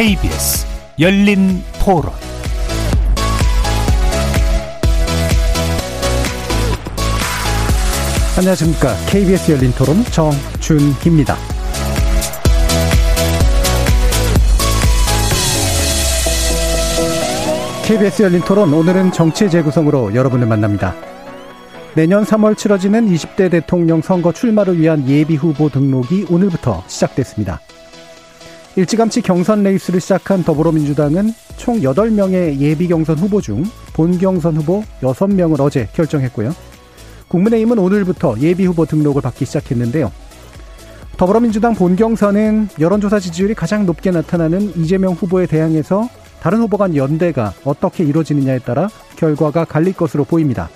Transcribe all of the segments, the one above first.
KBS 열린 토론 안녕하십니까. KBS 열린 토론 정준희입니다. KBS 열린 토론 오늘은 정치 재구성으로 여러분을 만납니다. 내년 3월 치러지는 20대 대통령 선거 출마를 위한 예비 후보 등록이 오늘부터 시작됐습니다. 일찌감치 경선 레이스를 시작한 더불어민주당은 총 8명의 예비 경선 후보 중 본 경선 후보 6명을 어제 결정했고요. 국민의힘은 오늘부터 예비 후보 등록을 받기 시작했는데요. 더불어민주당 본 경선은 여론조사 지지율이 가장 높게 나타나는 이재명 후보에 대항해서 다른 후보 간 연대가 어떻게 이루어지느냐에 따라 결과가 갈릴 것으로 보입니다.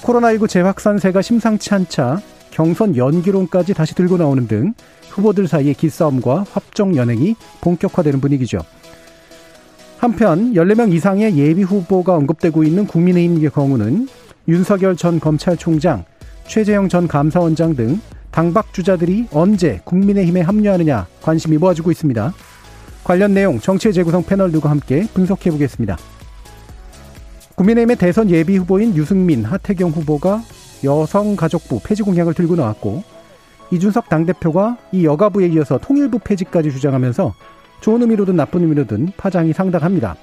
코로나19 재확산세가 심상치 않자 경선 연기론까지 다시 들고 나오는 등 후보들 사이의 기싸움과 합종 연행이 본격화되는 분위기죠. 한편 14명 이상의 예비 후보가 언급되고 있는 국민의힘의 경우는 윤석열 전 검찰총장, 최재형 전 감사원장 등 당박 주자들이 언제 국민의힘에 합류하느냐 관심이 모아지고 있습니다. 관련 내용 정치의 재구성 패널들과 함께 분석해 보겠습니다. 국민의힘의 대선 예비 후보인 유승민, 하태경 후보가 여성가족부 폐지 공약을 들고 나왔고 이준석 당대표가 이 여가부에 이어서 통일부 폐지까지 주장하면서 좋은 의미로든 나쁜 의미로든 파장이 상당합니다.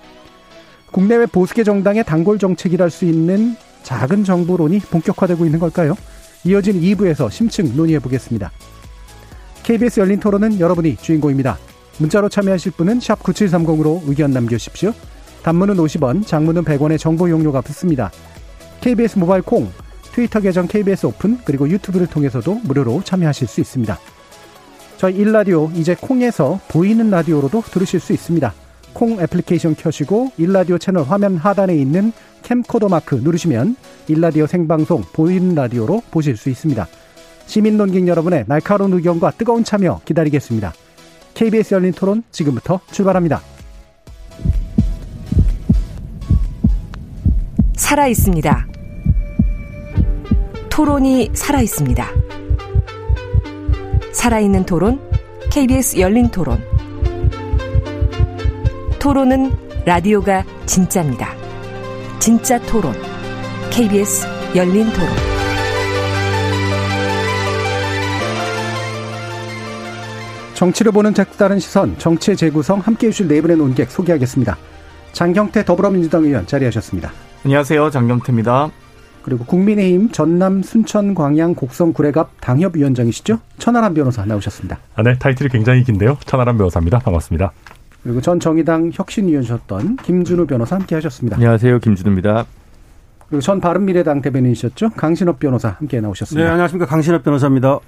국내외 보수계 정당의 단골 정책이랄 수 있는 작은 정부론이 본격화되고 있는 걸까요? 이어진 2부에서 심층 논의해 보겠습니다. KBS 열린 토론은 여러분이 주인공입니다. 문자로 참여하실 분은 9730으로 의견 남겨주십시오. 단문은 50원, 장문은 100원의 정보 이용료가 붙습니다. KBS 모바일 콩, 트위터 계정 KBS 오픈, 그리고 유튜브를 통해서도 무료로 참여하실 수 있습니다. 저희 1라디오 이제 콩에서 보이는 라디오로도 들으실 수 있습니다. 콩 애플리케이션 켜시고 1라디오 채널 화면 하단에 있는 캠코더 마크 누르시면 1라디오 생방송 보이는 라디오로 보실 수 있습니다. 시민 논객 여러분의 날카로운 의견과 뜨거운 참여 기다리겠습니다. KBS 열린 토론 지금부터 출발합니다. 살아 있습니다. 토론이 살아 있습니다. 살아있는 토론, KBS 열린 토론. 토론은 라디오가 진짜입니다. 진짜 토론, KBS 열린 토론. 정치를 보는 색다른 시선, 정치의 재구성 함께 해주실 네 분의 논객 소개하겠습니다. 장경태 더불어민주당 의원 자리하셨습니다. 안녕하세요. 장경태입니다. 그리고 국민의힘 전남 순천 광양 곡성 구례갑 당협위원장이시죠? 천하람 변호사 나오셨습니다. 아, 네. 타이틀이 굉장히 긴데요. 천하람 변호사입니다. 반갑습니다. 그리고 전 정의당 혁신위원이셨던 김준우 변호사 함께 하셨습니다. 안녕하세요. 김준우입니다. 그리고 전 바른미래당 대변인이셨죠? 강신업 변호사 함께 나오셨습니다. 네, 안녕하십니까. 강신업 변호사입니다.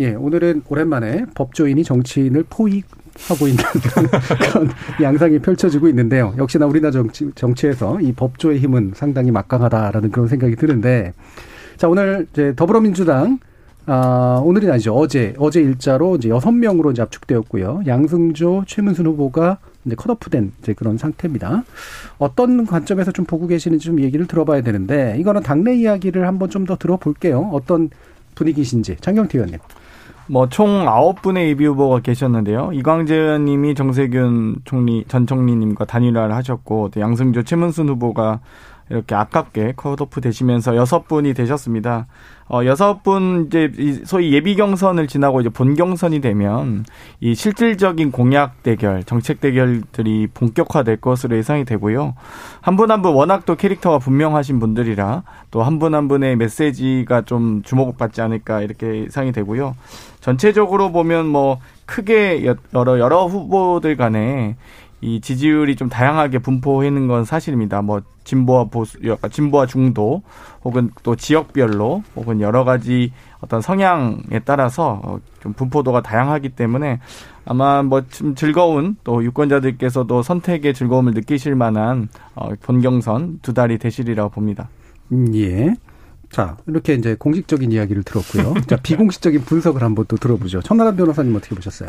예, 오늘은 오랜만에 법조인이 정치인을 포위 하고 있는 그런 양상이 펼쳐지고 있는데요. 역시나 우리나라 정치, 정치에서 이 법조의 힘은 상당히 막강하다라는 그런 생각이 드는데, 자, 오늘 이제 더불어민주당, 아, 오늘이 아니죠. 어제, 어제 일자로 이제 여섯 명으로 이제 압축되었고요. 양승조, 최문순 후보가 이제 컷오프된 이제 그런 상태입니다. 어떤 관점에서 좀 보고 계시는지 좀 얘기를 들어봐야 되는데, 이거는 당내 이야기를 한번 좀 더 들어볼게요. 어떤 분위기신지. 장경태 의원님. 뭐 총 아홉 분의 예비 후보가 계셨는데요. 이광재 의원님이 정세균 총리 전 총리님과 단일화를 하셨고 또 양승조 최문순 후보가 이렇게 아깝게 컷오프 되시면서 여섯 분이 되셨습니다. 어, 여섯 분 이제 소위 예비 경선을 지나고 이제 본 경선이 되면 이 실질적인 공약 대결, 정책 대결들이 본격화될 것으로 예상이 되고요. 한 분 한 분 워낙 또 캐릭터가 분명하신 분들이라 또 한 분한 분의 메시지가 좀 주목받지 않을까 이렇게 예상이 되고요. 전체적으로 보면 뭐 크게 여러 여러 후보들 간에 이 지지율이 좀 다양하게 분포해 있는 건 사실입니다. 뭐 진보와 보수, 진보와 중도, 혹은 또 지역별로, 혹은 여러 가지 어떤 성향에 따라서 좀 분포도가 다양하기 때문에 아마 뭐 좀 즐거운 또 유권자들께서도 선택의 즐거움을 느끼실 만한 어, 본경선 두 달이 되시리라고 봅니다. 음, 예. 자, 이렇게 이제 공식적인 이야기를 들었고요. 자, 비공식적인 분석을 한번 또 들어보죠. 천나람 변호사님 어떻게 보셨어요?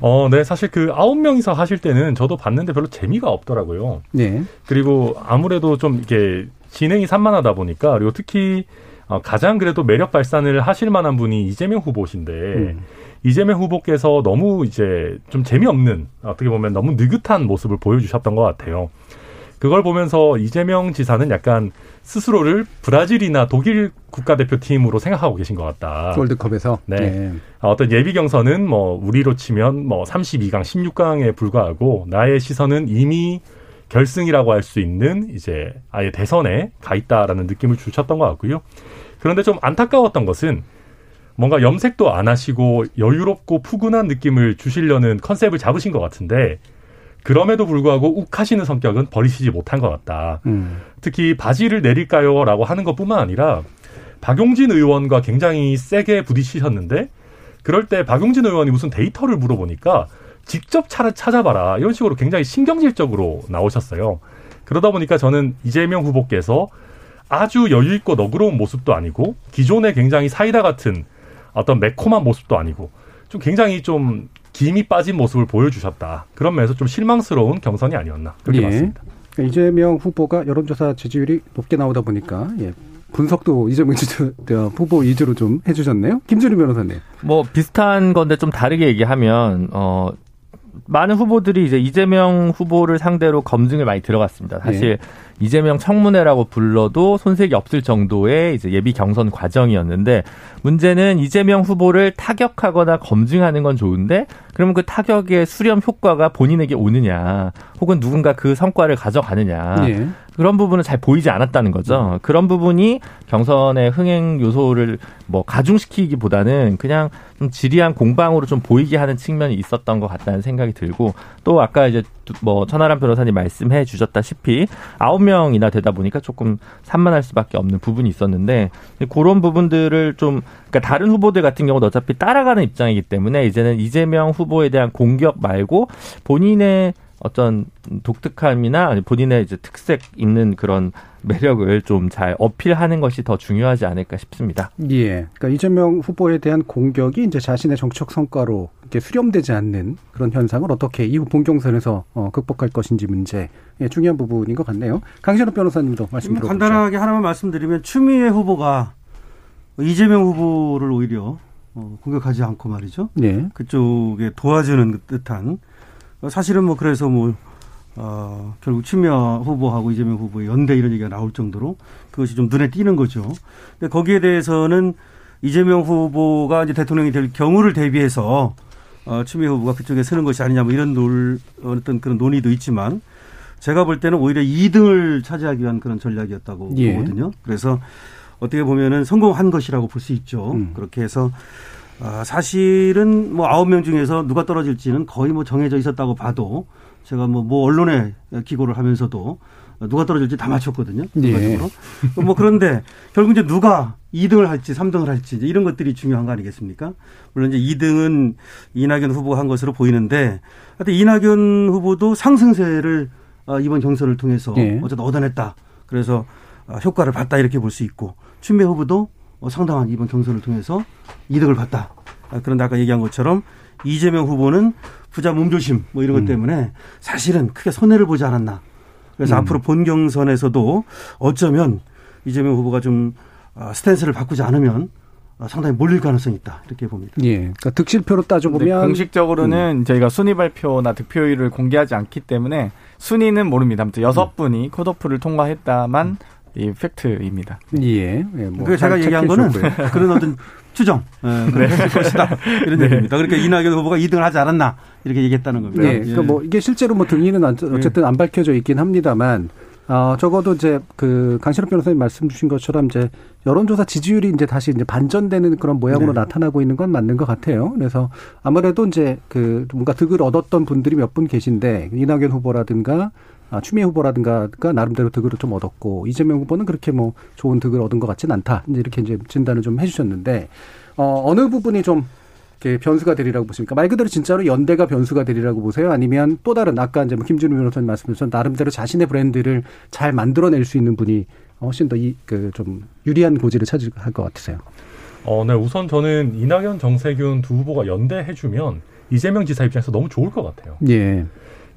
어, 네. 사실 그 아홉 명이서 하실 때는 저도 봤는데 별로 재미가 없더라고요. 네. 그리고 아무래도 좀 이렇게 진행이 산만하다 보니까 그리고 특히 어, 가장 그래도 매력 발산을 하실 만한 분이 이재명 후보신데 음. 이재명 후보께서 너무 이제 좀 재미없는 어떻게 보면 너무 느긋한 모습을 보여주셨던 것 같아요. 그걸 보면서 이재명 지사는 약간 스스로를 브라질이나 독일 국가대표팀으로 생각하고 계신 것 같다. 월드컵에서 네. 예. 어떤 예비 경선은 뭐 우리로 치면 뭐 32강, 16강에 불과하고 나의 시선은 이미 결승이라고 할 수 있는 이제 아예 대선에 가 있다라는 느낌을 주셨던 것 같고요. 그런데 좀 안타까웠던 것은 뭔가 염색도 안 하시고 여유롭고 푸근한 느낌을 주시려는 컨셉을 잡으신 것 같은데 그럼에도 불구하고 욱하시는 성격은 버리시지 못한 것 같다. 음. 특히 바지를 내릴까요 라고 하는 것 뿐만 아니라 박용진 의원과 굉장히 세게 부딪히셨는데 그럴 때 박용진 의원이 무슨 데이터를 물어보니까 직접 차- 찾아봐라 이런 식으로 굉장히 신경질적으로 나오셨어요. 그러다 보니까 저는 이재명 후보께서 아주 여유 있고 너그러운 모습도 아니고 기존에 굉장히 사이다 같은 어떤 매콤한 모습도 아니고 좀 굉장히 좀 김이 빠진 모습을 보여주셨다. 그런 면에서 좀 실망스러운 경선이 아니었나 그렇게 예. 봤습니다. 그러니까 이재명 후보가 여론조사 지지율이 높게 나오다 보니까 예. 분석도 이재명 지지 어, 후보 위주로 좀 해주셨네요. 김준우 변호사님. 뭐 비슷한 건데 좀 다르게 얘기하면 어 많은 후보들이 이제 이재명 후보를 상대로 검증을 많이 들어갔습니다. 사실 이재명 청문회라고 불러도 손색이 없을 정도의 이제 예비 경선 과정이었는데 문제는 이재명 후보를 타격하거나 검증하는 건 좋은데 그러면 그 타격의 수렴 효과가 본인에게 오느냐 혹은 누군가 그 성과를 가져가느냐 예. 그런 부분은 잘 보이지 않았다는 거죠. 그런 부분이 경선의 흥행 요소를 뭐 가중시키기보다는 그냥 좀 지리한 공방으로 좀 보이게 하는 측면이 있었던 것 같다는 생각이 들고 또 아까 이제 뭐 천하람 변호사님 말씀해 주셨다시피 아홉 명이나 되다 보니까 조금 산만할 수밖에 없는 부분이 있었는데 그런 부분들을 좀 그러니까 다른 후보들 같은 경우는 어차피 따라가는 입장이기 때문에 이제는 이재명 후보에 대한 공격 말고 본인의 어떤 독특함이나 본인의 이제 특색 있는 그런 매력을 좀 잘 어필하는 것이 더 중요하지 않을까 싶습니다. 예. 그러니까 이재명 후보에 대한 공격이 이제 자신의 정책 성과로 이렇게 수렴되지 않는 그런 현상을 어떻게 이후 본경선에서 어, 극복할 것인지 문제 예, 중요한 부분인 것 같네요. 강신호 변호사님도 말씀 들어보죠. 간단하게 하나만 말씀드리면 추미애 후보가 이재명 후보를 오히려 어, 공격하지 않고 말이죠. 예. 그쪽에 도와주는 듯한 어, 사실은 뭐 그래서 뭐 어, 결국 추미애 후보하고 이재명 후보의 연대 이런 얘기가 나올 정도로 그것이 좀 눈에 띄는 거죠. 근데 거기에 대해서는 이재명 후보가 이제 대통령이 될 경우를 대비해서 어, 추미애 후보가 그쪽에 서는 것이 아니냐 뭐 이런 논 어떤 그런 논의도 있지만 제가 볼 때는 오히려 2등을 차지하기 위한 그런 전략이었다고 예. 보거든요. 그래서 어떻게 보면은 성공한 것이라고 볼 수 있죠. 음. 그렇게 해서 아, 사실은 뭐 아홉 명 중에서 누가 떨어질지는 거의 뭐 정해져 있었다고 봐도 제가 뭐, 뭐 언론에 기고를 하면서도 누가 떨어질지 다 맞췄거든요. 예. 결과적으로. 뭐 그런데 결국 이제 누가 2등을 할지 3등을 할지 이제 이런 것들이 중요한 거 아니겠습니까? 물론 이제 2등은 이낙연 후보가 한 것으로 보이는데 하여튼 이낙연 후보도 상승세를 어, 이번 경선을 통해서 예. 어쨌든 얻어냈다. 그래서 어, 효과를 봤다 이렇게 볼 수 있고 추미애 후보도 어, 상당한 이번 경선을 통해서 이득을 봤다. 아, 그런데 아까 얘기한 것처럼 이재명 후보는 부자 몸조심 뭐 이런 것 때문에 사실은 크게 손해를 보지 않았나. 그래서 음. 앞으로 본 경선에서도 어쩌면 이재명 후보가 좀 아, 스탠스를 바꾸지 않으면 아, 상당히 몰릴 가능성이 있다 이렇게 봅니다. 예. 그러니까 득실표로 따져보면 공식적으로는 저희가 순위 발표나 득표율을 공개하지 않기 때문에 순위는 모릅니다. 아무튼 여섯 분이 컷오프를 통과했다만 이 팩트입니다. 예. 예. 뭐그 제가 잘 얘기한 거는 주셨고요. 그런 어떤 추정, 예, 그런 했을 것이다 이런 얘기입니다. 그러니까 이낙연 후보가 2등을 하지 않았나 이렇게 얘기했다는 겁니다. 예. 그러니까 뭐 이게 실제로 뭐 등위는 안- 어쨌든 안 밝혀져 있긴 합니다만 어, 적어도 이제 그 강신호 변호사님 말씀 주신 것처럼 이제 여론조사 지지율이 이제 다시 이제 반전되는 그런 모양으로 네. 나타나고 있는 건 맞는 것 같아요. 그래서 아무래도 이제 그 뭔가 득을 얻었던 분들이 몇 분 계신데 이낙연 후보라든가 아, 추미애 후보라든가가 나름대로 득을 좀 얻었고 이재명 후보는 그렇게 뭐 좋은 득을 얻은 것 같지는 않다. 이제 이렇게 이제 진단을 좀 해주셨는데 어, 어느 부분이 좀 이렇게 변수가 되리라고 보십니까? 말 그대로 진짜로 연대가 변수가 되리라고 보세요? 아니면 또 다른 아까 이제 뭐 김준우 변호사님 말씀하신 나름대로 자신의 브랜드를 잘 만들어낼 수 있는 분이 훨씬 더 이 그 좀 유리한 고지를 차지할 것 같으세요. 어, 네. 우선 저는 이낙연, 정세균 두 후보가 연대해주면 이재명 지사 입장에서 너무 좋을 것 같아요. 예.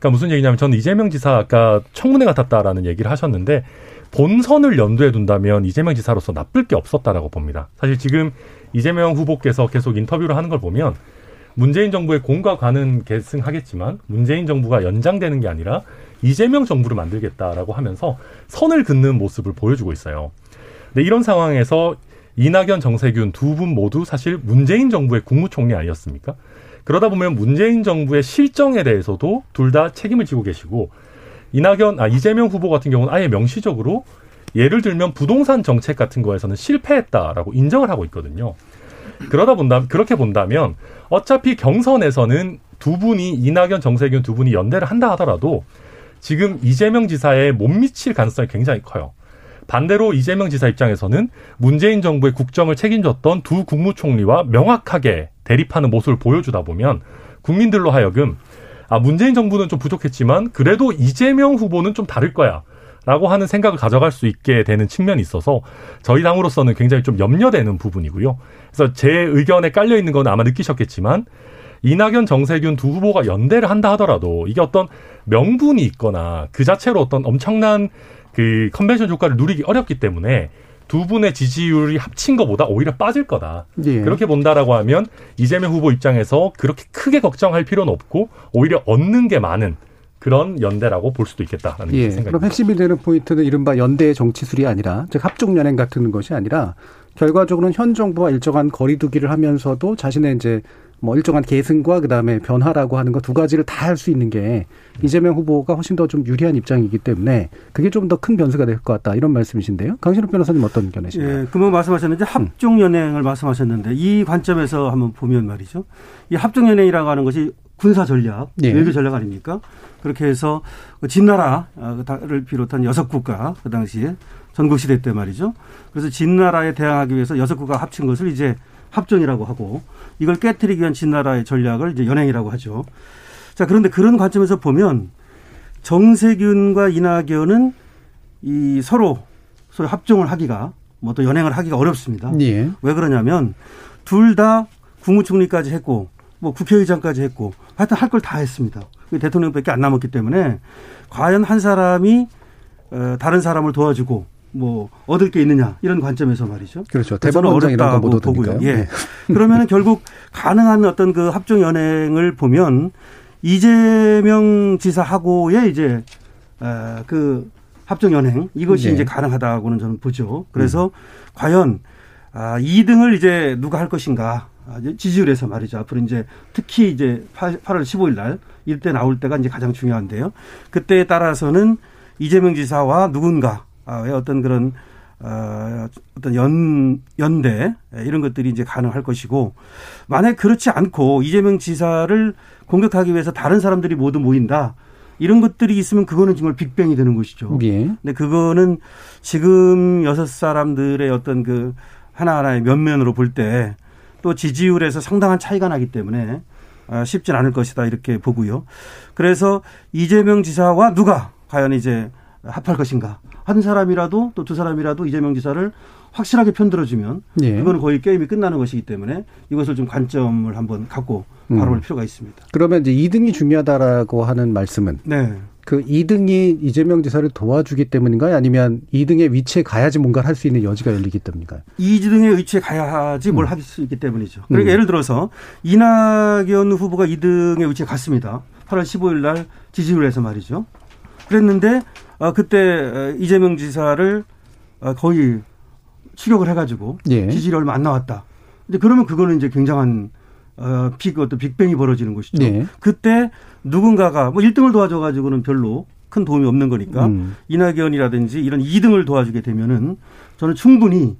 그러니까 무슨 얘기냐면 저는 이재명 지사 아까 청문회 같았다라는 얘기를 하셨는데 본선을 연두에 둔다면 이재명 지사로서 나쁠 게 없었다라고 봅니다. 사실 지금 이재명 후보께서 계속 인터뷰를 하는 걸 보면 문재인 정부의 공과 관은 계승하겠지만 문재인 정부가 연장되는 게 아니라 이재명 정부를 만들겠다라고 하면서 선을 긋는 모습을 보여주고 있어요. 근데 이런 상황에서 이낙연, 정세균 두 분 모두 사실 문재인 정부의 국무총리 아니었습니까? 그러다 보면 문재인 정부의 실정에 대해서도 둘 다 책임을 지고 계시고 이낙연, 아 이재명 후보 같은 경우는 아예 명시적으로 예를 들면 부동산 정책 같은 거에서는 실패했다라고 인정을 하고 있거든요. 그러다 본다 그렇게 본다면 어차피 경선에서는 두 분이 이낙연, 정세균 두 분이 연대를 한다 하더라도 지금 이재명 지사에 못 미칠 가능성이 굉장히 커요. 반대로 이재명 지사 입장에서는 문재인 정부의 국정을 책임졌던 두 국무총리와 명확하게 대립하는 모습을 보여주다 보면 국민들로 하여금 아 문재인 정부는 좀 부족했지만 그래도 이재명 후보는 좀 다를 거야. 라고 하는 생각을 가져갈 수 있게 되는 측면이 있어서 저희 당으로서는 굉장히 좀 염려되는 부분이고요. 그래서 제 의견에 깔려 있는 건 아마 느끼셨겠지만 이낙연, 정세균 두 후보가 연대를 한다 하더라도 이게 어떤 명분이 있거나 그 자체로 어떤 엄청난 그 컨벤션 효과를 누리기 어렵기 때문에 두 분의 지지율이 합친 것보다 오히려 빠질 거다. 예. 그렇게 본다라고 하면 이재명 후보 입장에서 그렇게 크게 걱정할 필요는 없고 오히려 얻는 게 많은 그런 연대라고 볼 수도 있겠다라는 예. 생각입니다. 그럼 핵심이 되는 포인트는 이른바 연대의 정치술이 아니라 즉 합종 연행 같은 것이 아니라 결과적으로는 현 정부와 일정한 거리두기를 하면서도 자신의 이제 뭐 일정한 계승과 그다음에 변화라고 하는 거 두 가지를 다 할 수 있는 게 이재명 후보가 훨씬 더 좀 유리한 입장이기 때문에 그게 좀 더 큰 변수가 될 것 같다 이런 말씀이신데요. 강신욱 변호사님 어떤 견해신가요? 예, 그뭐 말씀하셨는데 합종 연행을 말씀하셨는데 이 관점에서 한번 보면 말이죠. 이 합종 연행이라고 하는 것이 군사 전략, 예. 외교 전략 아닙니까? 그렇게 해서 그 진나라를 비롯한 여섯 국가 그 당시에 전국 시대 때 말이죠. 그래서 진나라에 대항하기 위해서 여섯 국가 합친 것을 이제 합종이라고 하고 이걸 깨뜨리기 위한 진나라의 전략을 이제 연행이라고 하죠. 자, 그런데 그런 관점에서 보면 정세균과 이낙연은 이 서로 소위 합종을 하기가 뭐 또 연행을 하기가 어렵습니다. 예. 왜 그러냐면 둘 다 국무총리까지 했고 뭐 국회의장까지 했고 하여튼 할 걸 다 했습니다. 대통령밖에 안 남았기 때문에 과연 한 사람이 어, 다른 사람을 도와주고 뭐 얻을 게 있느냐 이런 관점에서 말이죠. 그렇죠. 이런 거못 어렵다고 얻으니까요. 보고요. 예. 네. 그러면은 결국 가능한 어떤 그 합종 연행을 보면 이재명 지사하고의 이제 어, 그 합종 연행 이것이 네. 이제 가능하다고는 저는 보죠. 그래서 과연 아, 2등을 이제 누가 할 것인가 아, 지지율에서 말이죠. 앞으로 이제 특히 이제 8, 8월 15일 날 이때 나올 때가 이제 가장 중요한데요. 그때에 따라서는 이재명 지사와 누군가 의 어떤 그런 어, 어떤 연, 연대 이런 것들이 이제 가능할 것이고 만약 그렇지 않고 이재명 지사를 공격하기 위해서 다른 사람들이 모두 모인다 이런 것들이 있으면 그거는 정말 빅뱅이 되는 것이죠. 예. 근데 그거는 지금 여섯 사람들의 어떤 그 하나하나의 면면으로 볼 때 또 지지율에서 상당한 차이가 나기 때문에 아, 쉽진 않을 것이다 이렇게 보고요. 그래서 이재명 지사와 누가 과연 이제 합할 것인가 한 사람이라도 또 두 사람이라도 이재명 지사를 확실하게 편들어주면 예. 그거는 거의 게임이 끝나는 것이기 때문에 이것을 좀 관점을 한번 갖고 바라볼 음. 필요가 있습니다. 그러면 이제 2등이 중요하다라고 하는 말씀은 네. 그 2등이 이재명 지사를 도와주기 때문인가요? 아니면 2등의 위치에 가야지 뭔가를 할 수 있는 여지가 열리기 때문인가요? 이등의 위치에 가야지 뭘할 수 있기 때문이죠. 그러니까 음. 예를 들어서 이낙연 후보가 2등의 위치에 갔습니다. 8월 15일 날 지지율에서 말이죠. 그랬는데 어, 그때 어, 이재명 지사를 어, 거의 추격을 해가지고 예. 지지율이 얼마 안 나왔다. 근데 그러면 그거는 이제 굉장한 어, 빅 어떤 빅뱅이 벌어지는 것이죠. 예. 그때 누군가가 뭐 1등을 도와줘가지고는 별로 큰 도움이 없는 거니까 음. 이낙연이라든지 이런 2등을 도와주게 되면은 저는 충분히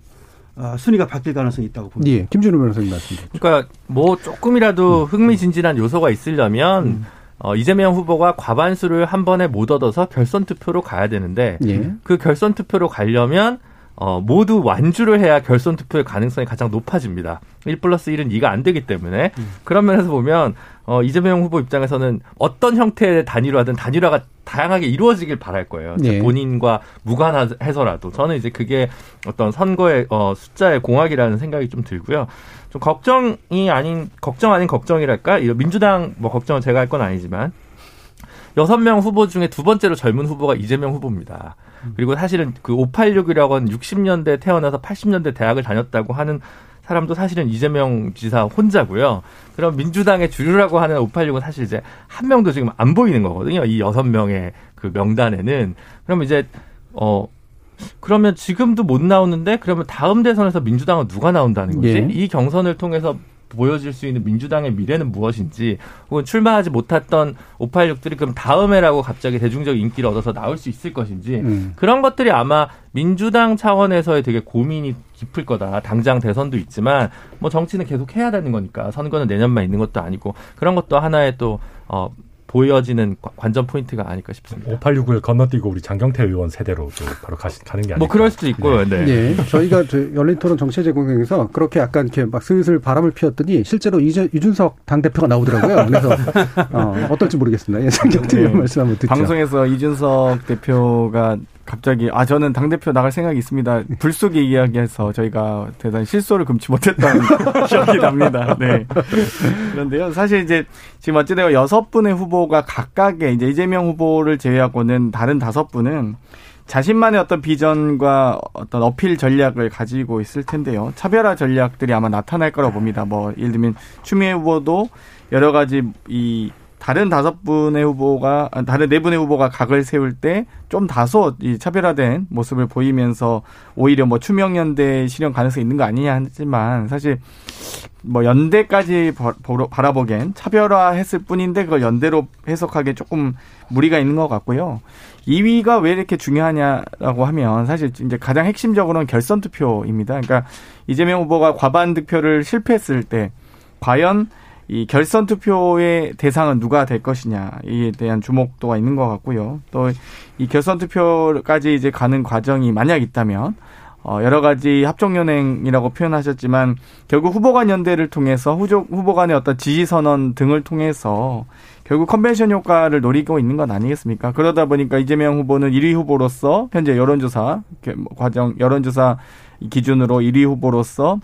아, 순위가 바뀔 가능성이 있다고 봅니다. 예. 김준우 변호사님 말씀. 그러니까 뭐 조금이라도 음. 흥미진진한 요소가 있으려면 어, 이재명 후보가 과반수를 한 번에 못 얻어서 결선 투표로 가야 되는데 예. 그 결선 투표로 가려면 어, 모두 완주를 해야 결선 투표의 가능성이 가장 높아집니다. 1 플러스 1은 2가 안 되기 때문에 그런 면에서 보면 어, 이재명 후보 입장에서는 어떤 형태의 단일화든 단일화가 다양하게 이루어지길 바랄 거예요. 네. 본인과 무관해서라도 저는 이제 그게 어떤 선거의 어, 숫자의 공학이라는 생각이 좀 들고요. 좀 걱정이 아닌 걱정 아닌 걱정이랄까? 이 민주당 뭐 걱정은 제가 할 건 아니지만 여섯 명 후보 중에 두 번째로 젊은 후보가 이재명 후보입니다. 그리고 사실은 그 586이라고 하는 60년대 태어나서 80년대 대학을 다녔다고 하는 사람도 사실은 이재명 지사 혼자고요. 그럼 민주당의 주류라고 하는 586은 사실 이제 한 명도 지금 안 보이는 거거든요. 이 여섯 명의 그 명단에는. 그럼 이제 어 그러면 지금도 못 나오는데 그러면 다음 대선에서 민주당은 누가 나온다는 거지? 예. 이 경선을 통해서 보여질 수 있는 민주당의 미래는 무엇인지 혹은 출마하지 못했던 586들이 그럼 다음에라고 갑자기 대중적 인기를 얻어서 나올 수 있을 것인지 음. 그런 것들이 아마 민주당 차원에서의 되게 고민이 깊을 거다. 당장 대선도 있지만 뭐 정치는 계속 해야 되는 거니까 선거는 내년만 있는 것도 아니고 그런 것도 하나의 또 어, 보여지는 관- 관전 포인트가 아닐까 싶습니다. 5869를 건너뛰고 우리 장경태 의원 세대로 또 바로 가시, 가는 게 아닐까. 뭐 그럴 수도 있고요. 네. 예. 저희가 저 열린 토론 정치 제공에서 그렇게 약간 이렇게 막 슬슬 바람을 피웠더니 실제로 이제 이준석 당대표가 나오더라고요. 그래서 어, 어떨지 모르겠습니다. 예, 장경태 의원 네. 말씀 한번 듣죠. 방송에서 이준석 대표가 갑자기 아 저는 당 대표 나갈 생각이 있습니다. 불쑥 이야기해서 저희가 대단히 실소를 금치 못했던 기억이 납니다. 네. 그런데요, 사실 이제 지금 어찌되어 여섯 분의 후보가 각각의 이제 이재명 후보를 제외하고는 다른 다섯 분은 자신만의 어떤 비전과 어떤 어필 전략을 가지고 있을 텐데요. 차별화 전략들이 아마 나타날 거라고 봅니다. 뭐 예를 들면 추미애 후보도 여러 가지 이 다른 다섯 분의 후보가 아, 다른 네 분의 후보가 각을 세울 때 좀 다소 이 차별화된 모습을 보이면서 오히려 뭐 추명연대 실현 가능성이 있는 거 아니냐 하지만 사실 뭐 연대까지 바라보기엔 차별화했을 뿐인데 그걸 연대로 해석하기에 조금 무리가 있는 것 같고요. 2위가 왜 이렇게 중요하냐라고 하면 사실 이제 가장 핵심적으로는 결선 투표입니다. 그러니까 이재명 후보가 과반 득표를 실패했을 때 과연 이 결선 투표의 대상은 누가 될 것이냐에 대한 주목도가 있는 것 같고요. 또 이 결선 투표까지 이제 가는 과정이 만약 있다면 어, 여러 가지 합종연행이라고 표현하셨지만 결국 후보 간 연대를 통해서 후조, 후보 간의 어떤 지지 선언 등을 통해서 결국 컨벤션 효과를 노리고 있는 건 아니겠습니까? 그러다 보니까 이재명 후보는 1위 후보로서 현재 여론조사 뭐 과정 여론조사 기준으로 1위 후보로서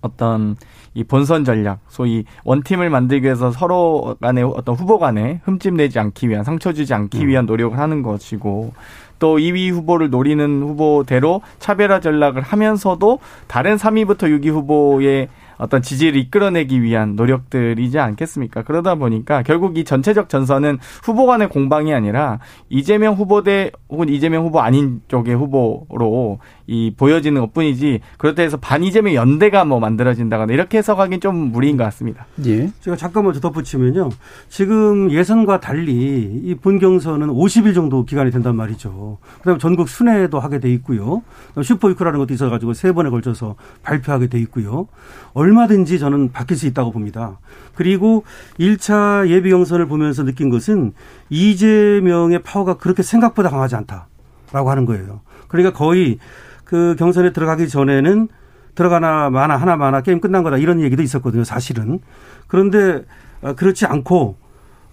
어떤 이 본선 전략, 소위 원팀을 만들기 위해서 서로 간의 어떤 후보 간에 흠집 내지 않기 위한, 상처 주지 않기 위한 노력을 하는 것이고, 또 2위 후보를 노리는 후보대로 차별화 전략을 하면서도 다른 3위부터 6위 후보의 어떤 지지를 이끌어내기 위한 노력들이지 않겠습니까? 그러다 보니까 결국 이 전체적 전선은 후보 간의 공방이 아니라 이재명 후보 대 혹은 이재명 후보 아닌 쪽의 후보로 이 보여지는 것 뿐이지 그렇다 해서 반 이재명 연대가 뭐 만들어진다거나 이렇게 해석하기는 좀 무리인 것 같습니다. 예. 제가 잠깐만 더 덧붙이면요. 지금 예선과 달리 이 본경선은 50일 정도 기간이 된단 말이죠. 그다음에 전국 순회도 하게 돼 있고요. super week라는 것도 있어가지고 세 번에 걸쳐서 발표하게 돼 있고요. 얼마든지 저는 바뀔 수 있다고 봅니다. 그리고 1차 예비 경선을 보면서 느낀 것은 이재명의 파워가 그렇게 생각보다 강하지 않다라고 하는 거예요. 그러니까 거의 그 경선에 들어가기 전에는 들어가나 마나 하나 마나 게임 끝난 거다 이런 얘기도 있었거든요. 사실은. 그런데 어, 그렇지 않고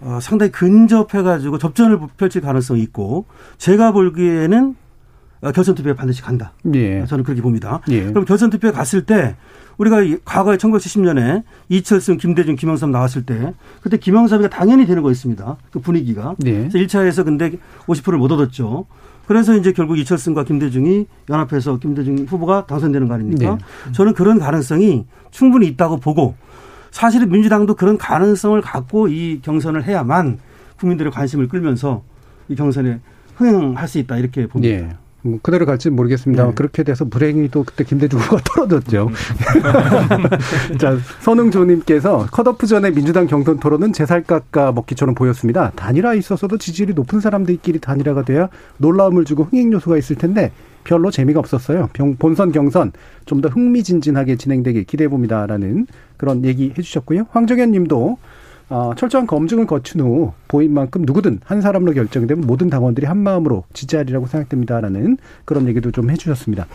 어, 상당히 근접해가지고 접전을 펼칠 가능성이 있고 제가 보기에는 어, 결선 투표에 반드시 간다. 예. 저는 그렇게 봅니다. 예. 그럼 결선 투표에 갔을 때 우리가 이- 과거에 1970년에 이철승, 김대중, 김영삼 나왔을 때 그때 김영삼이가 당연히 되는 거였습니다. 그 분위기가. 예. 그래서 1차에서 근데 50%를 못 얻었죠. 그래서 이제 결국 이철승과 김대중이 연합해서 김대중 후보가 당선되는 거 아닙니까? 저는 그런 가능성이 충분히 있다고 보고 사실은 민주당도 그런 가능성을 갖고 이 경선을 해야만 국민들의 관심을 끌면서 이 경선에 흥행할 수 있다 이렇게 봅니다. 예. 뭐 그대로 갈지는 모르겠습니다. 네. 그렇게 돼서 불행히 또 그때 김대중 후보가 떨어졌죠. 자, 선웅조님께서 컷오프 전에 민주당 경선 토론은 제살 깎아 먹기처럼 보였습니다. 단일화 있어서도 지지율이 높은 사람들끼리 단일화가 돼야 놀라움을 주고 흥행 요소가 있을 텐데 별로 재미가 없었어요. 병- 본선 경선 좀 더 흥미진진하게 진행되길 기대해 봅니다라는 그런 얘기 해주셨고요. 황정현 님도 어, 철저한 검증을 거친 후 보인 만큼 누구든 한 사람으로 결정되면 모든 당원들이 한 마음으로 지지하리라고 생각됩니다라는 그런 얘기도 좀 해주셨습니다.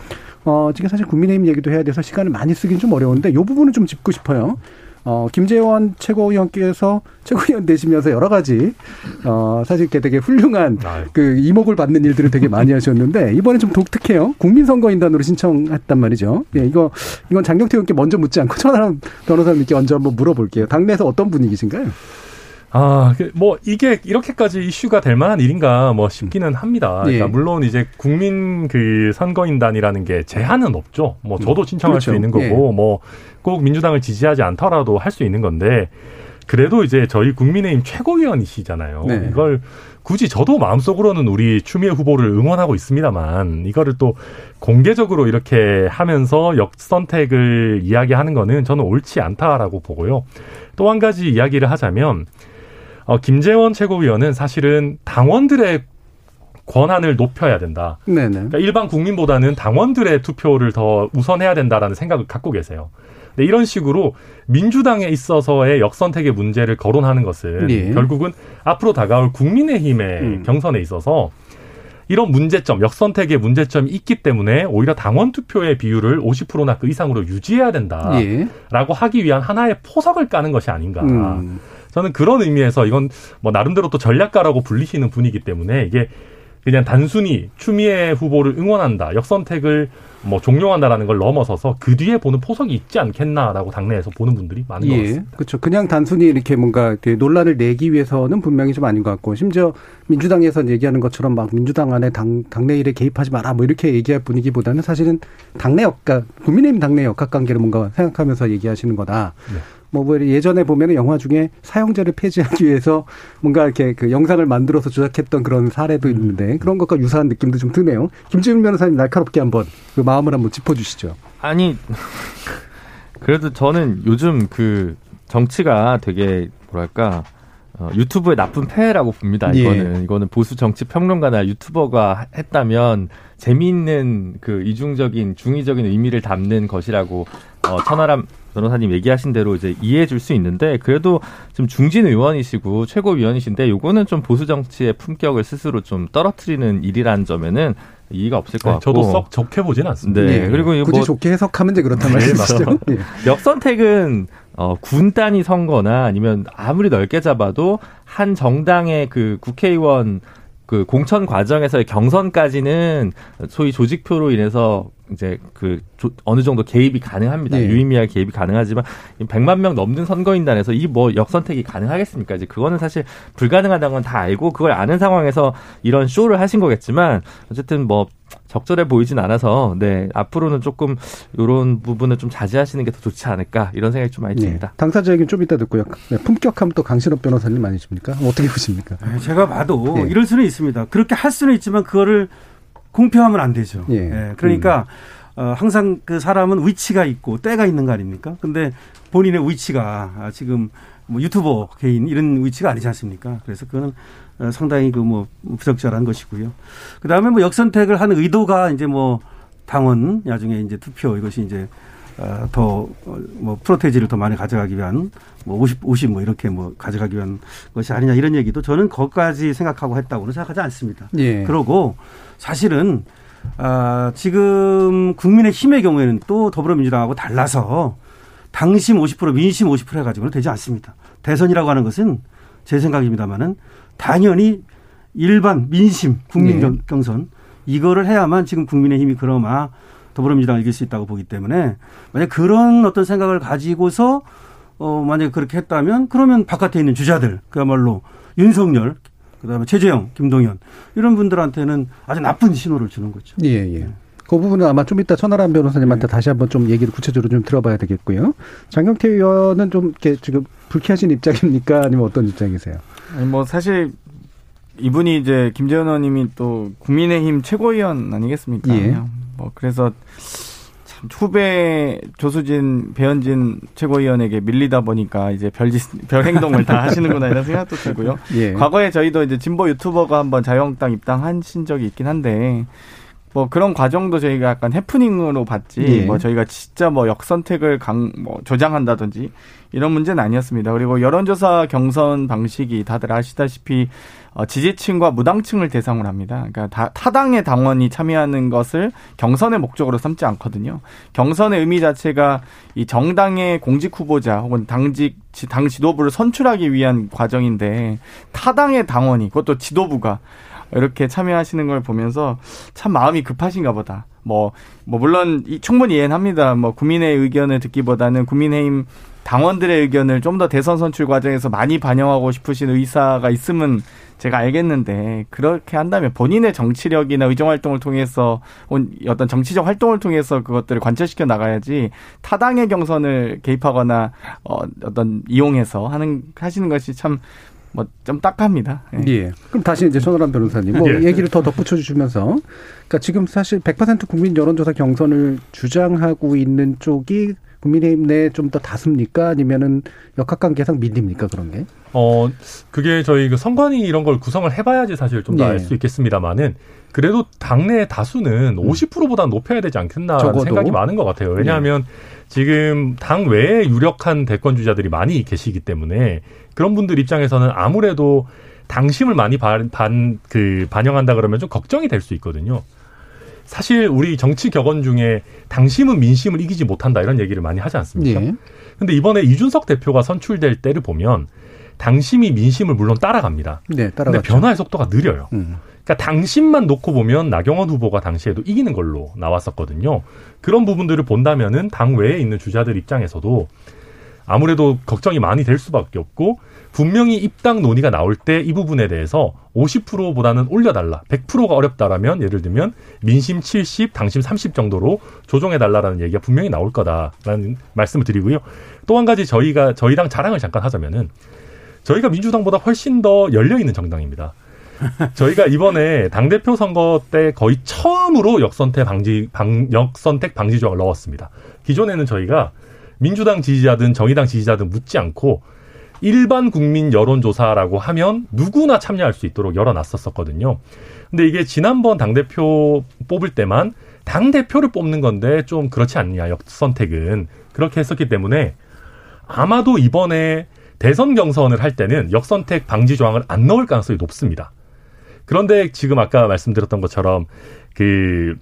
어, 지금 사실 국민의힘 얘기도 해야 돼서 시간을 많이 쓰긴 좀 어려운데 이 부분은 좀 짚고 싶어요. 어, 김재원 최고위원께서 최고위원 되시면서 여러 가지, 어, 사실 이렇게 되게 훌륭한 아유. 그 이목을 받는 일들을 되게 많이 하셨는데, 이번에 좀 독특해요. 국민선거인단으로 신청했단 말이죠. 예, 이거, 이건 장경태 의원께 먼저 묻지 않고 천하람 변호사님께 먼저 한번 물어볼게요. 당내에서 어떤 분위기신가요? 아, 그뭐 이게 이렇게까지 이슈가 될 만한 일인가 뭐 싶기는 합니다. 그러니까 예. 물론 이제 국민 그 선거인단이라는 게 제한은 없죠. 뭐 저도 신청할 그렇죠. 수 있는 거고 뭐꼭 민주당을 지지하지 않더라도 할 수 있는 건데 그래도 이제 저희 국민의힘 최고위원이시잖아요. 네. 이걸 굳이 저도 마음속으로는 우리 추미애 후보를 응원하고 있습니다만 이거를 또 공개적으로 이렇게 하면서 역선택을 이야기하는 거는 저는 옳지 않다라고 보고요. 또 한 가지 이야기를 하자면 어, 김재원 최고위원은 사실은 당원들의 권한을 높여야 된다. 네네. 그러니까 일반 국민보다는 당원들의 투표를 더 우선해야 된다라는 생각을 갖고 계세요. 근데 이런 식으로 민주당에 있어서의 역선택의 문제를 거론하는 것은 예. 결국은 앞으로 다가올 국민의힘의 음. 경선에 있어서 이런 문제점, 역선택의 문제점이 있기 때문에 오히려 당원 투표의 비율을 50%나 그 이상으로 유지해야 된다라고 예. 하기 위한 하나의 포석을 까는 것이 아닌가. 음. 저는 그런 의미에서 이건 뭐 나름대로 또 전략가라고 불리시는 분이기 때문에 이게 그냥 단순히 추미애 후보를 응원한다, 역선택을 뭐 종용한다라는 걸 넘어서서 그 뒤에 보는 포석이 있지 않겠나라고 당내에서 보는 분들이 많은 것 예, 같습니다. 그렇죠. 그냥 단순히 이렇게 뭔가 이렇게 논란을 내기 위해서는 분명히 좀 아닌 것 같고, 심지어 민주당에서 얘기하는 것처럼 막 민주당 안에 당, 당내 일에 개입하지 마라 뭐 이렇게 얘기할 분위기보다는 사실은 당내 역학, 국민의힘 당내 역학 관계를 뭔가 생각하면서 얘기하시는 거다. 네. 뭐, 뭐 예전에 보면은 영화 중에 사형제를 폐지하기 위해서 뭔가 이렇게 그 영상을 만들어서 조작했던 그런 사례도 있는데 그런 것과 유사한 느낌도 좀 드네요. 김지훈 변호사님 날카롭게 한번 그 마음을 한번 짚어주시죠. 아니 그래도 저는 요즘 그 정치가 되게 뭐랄까 어, 유튜브의 나쁜 폐해라고 봅니다. 예. 이거는 이거는 보수 정치 평론가나 유튜버가 했다면 재미있는 그 이중적인 중의적인 의미를 담는 것이라고 어, 천하람 변호사님 얘기하신 대로 이제 이해해 줄 수 있는데 그래도 좀 중진 의원이시고 최고위원이신데 요거는 좀 보수 정치의 품격을 스스로 좀 떨어뜨리는 일이라는 점에는 이의가 없을 것 네, 같고 저도 썩 좋게 보지는 않습니다. 네. 그리고 이거 굳이 뭐 좋게 해석하면 이제 그렇단 네, 말이죠. 예. 역선택은 어, 군 단위 선거나 아니면 아무리 넓게 잡아도 한 정당의 그 국회의원 그 공천 과정에서의 경선까지는 소위 조직표로 인해서 이제 그 조- 어느 정도 개입이 가능합니다. 예. 유의미하게 개입이 가능하지만 100만 명 넘는 선거인단에서 이 뭐 역선택이 가능하겠습니까? 이제 그거는 사실 불가능하다는 건 다 알고 그걸 아는 상황에서 이런 쇼를 하신 거겠지만 어쨌든 뭐 적절해 보이진 않아서 네 앞으로는 조금 이런 부분을 좀 자제하시는 게 더 좋지 않을까 이런 생각이 좀 많이 네. 듭니다. 당사자 얘기는 좀 이따 듣고요. 네, 품격하면 또 강신업 변호사님 아니십니까? 어떻게 보십니까? 네, 제가 봐도 예. 이럴 수는 있습니다. 그렇게 할 수는 있지만 그거를 공표하면 안 되죠. 예. 예, 그러니까 어, 항상 그 사람은 위치가 있고 때가 있는 거 아닙니까? 근데 본인의 위치가 아, 지금 뭐 유튜버 개인 이런 위치가 아니지 않습니까? 그래서 그거는 어, 상당히 그 뭐 부적절한 것이고요. 그 다음에 뭐 역선택을 하는 의도가 이제 뭐 당원 나중에 이제 투표 이것이 이제 어, 더뭐 프로테이지를 더 많이 가져가기 위한 뭐 50, 50 뭐 이렇게 뭐 가져가기 위한 것이 아니냐 이런 얘기도 저는 거기까지 생각하고 했다고는 생각하지 않습니다. 예. 그러고 사실은 아, 지금 국민의 힘의 경우에는 또 더불어민주당하고 달라서 당심 50% 민심 50% 해가지고는 되지 않습니다. 대선이라고 하는 것은 제 생각입니다만은 당연히 일반 민심 국민 예. 경- 경선 이거를 해야만 지금 국민의 힘이 그나마 더불어민주당을 이길 수 있다고 보기 때문에 만약 그런 어떤 생각을 가지고서 어 만약에 그렇게 했다면 그러면 바깥에 있는 주자들 그야말로 윤석열 그다음에 최재형, 김동연 이런 분들한테는 아주 나쁜 신호를 주는 거죠. 예, 예. 그 부분은 아마 좀 이따 천하람 변호사님한테 네. 다시 한번 좀 얘기를 구체적으로 좀 들어봐야 되겠고요. 장경태 의원은 좀 이렇게 지금 불쾌하신 입장입니까? 아니면 어떤 입장이세요? 아니 뭐 사실 이분이 이제 김재현 의원님이 또 국민의힘 최고위원 아니겠습니까? 예. 뭐 그래서 참 후배 조수진 배현진 최고위원에게 밀리다 보니까 이제 별짓 별 행동을 다 하시는구나 이런 생각도 들고요. 예. 과거에 저희도 이제 진보 유튜버가 한번 자유한국당 입당하신 적이 있긴 한데 뭐 그런 과정도 저희가 약간 해프닝으로 봤지 예. 뭐 저희가 진짜 뭐 역선택을 강 뭐 조장한다든지 이런 문제는 아니었습니다. 그리고 여론조사 경선 방식이 다들 아시다시피 어, 지지층과 무당층을 대상으로 합니다. 그러니까 다, 타당의 당원이 참여하는 것을 경선의 목적으로 삼지 않거든요. 경선의 의미 자체가 이 정당의 공직 후보자 혹은 당직 지- 당 지도부를 선출하기 위한 과정인데 타당의 당원이 그것도 지도부가 이렇게 참여하시는 걸 보면서 참 마음이 급하신가 보다. 뭐, 뭐, 물론, 충분히 이해는 합니다. 뭐, 국민의 의견을 듣기보다는 국민의힘 당원들의 의견을 좀 더 대선 선출 과정에서 많이 반영하고 싶으신 의사가 있으면 제가 알겠는데 그렇게 한다면 본인의 정치력이나 의정 활동을 통해서 어떤 정치적 활동을 통해서 그것들을 관철시켜 나가야지 타당의 경선을 개입하거나 어, 어떤 이용해서 하는 하시는 것이 참 뭐 좀 딱합니다. 예. 예. 그럼 다시 이제 손호람 변호사님 뭐 예. 얘기를 더 덧붙여 주시면서 그러니까 지금 사실 100% 국민 여론조사 경선을 주장하고 있는 쪽이 국민의힘 내에 좀 더 다습니까? 아니면은 역학관계상 밀립니까? 그런 게? 어, 그게 저희 그 선관위 이런 걸 구성을 해봐야지 사실 좀 더 알수 예. 있겠습니다만은 그래도 당내 다수는 50%보다 높여야 되지 않겠나라는 적어도? 생각이 많은 것 같아요. 왜냐하면 네. 지금 당 외에 유력한 대권 주자들이 많이 계시기 때문에 그런 분들 입장에서는 아무래도 당심을 많이 반, 반, 그, 반영한다 그러면 좀 걱정이 될 수 있거든요. 사실 우리 정치 격언 중에 당심은 민심을 이기지 못한다 이런 얘기를 많이 하지 않습니까? 예. 근데 이번에 이준석 대표가 선출될 때를 보면 당심이 민심을 물론 따라갑니다. 네, 따라갔죠. 근데 변화의 속도가 느려요. 음. 그러니까 당심만 놓고 보면 나경원 후보가 당시에도 이기는 걸로 나왔었거든요. 그런 부분들을 본다면은 당 외에 있는 주자들 입장에서도 아무래도 걱정이 많이 될 수밖에 없고 분명히 입당 논의가 나올 때 이 부분에 대해서 50%보다는 올려달라. 100%가 어렵다라면 예를 들면 민심 70, 당심 30 정도로 조정해달라라는 얘기가 분명히 나올 거다라는 말씀을 드리고요. 또 한 가지 저희가 저희당 자랑을 잠깐 하자면은 저희가 민주당보다 훨씬 더 열려 있는 정당입니다. 저희가 이번에 당 대표 선거 때 거의 처음으로 역선택 방지 방, 역선택 방지 조항을 넣었습니다. 기존에는 저희가 민주당 지지자든 정의당 지지자든 묻지 않고 일반 국민 여론조사라고 하면 누구나 참여할 수 있도록 열어놨었거든요. 근데 이게 지난번 당대표 뽑을 때만 당대표를 뽑는 건데 좀 그렇지 않냐, 역선택은. 그렇게 했었기 때문에 아마도 이번에 대선 경선을 할 때는 역선택 방지 조항을 안 넣을 가능성이 높습니다. 그런데 지금 아까 말씀드렸던 것처럼 그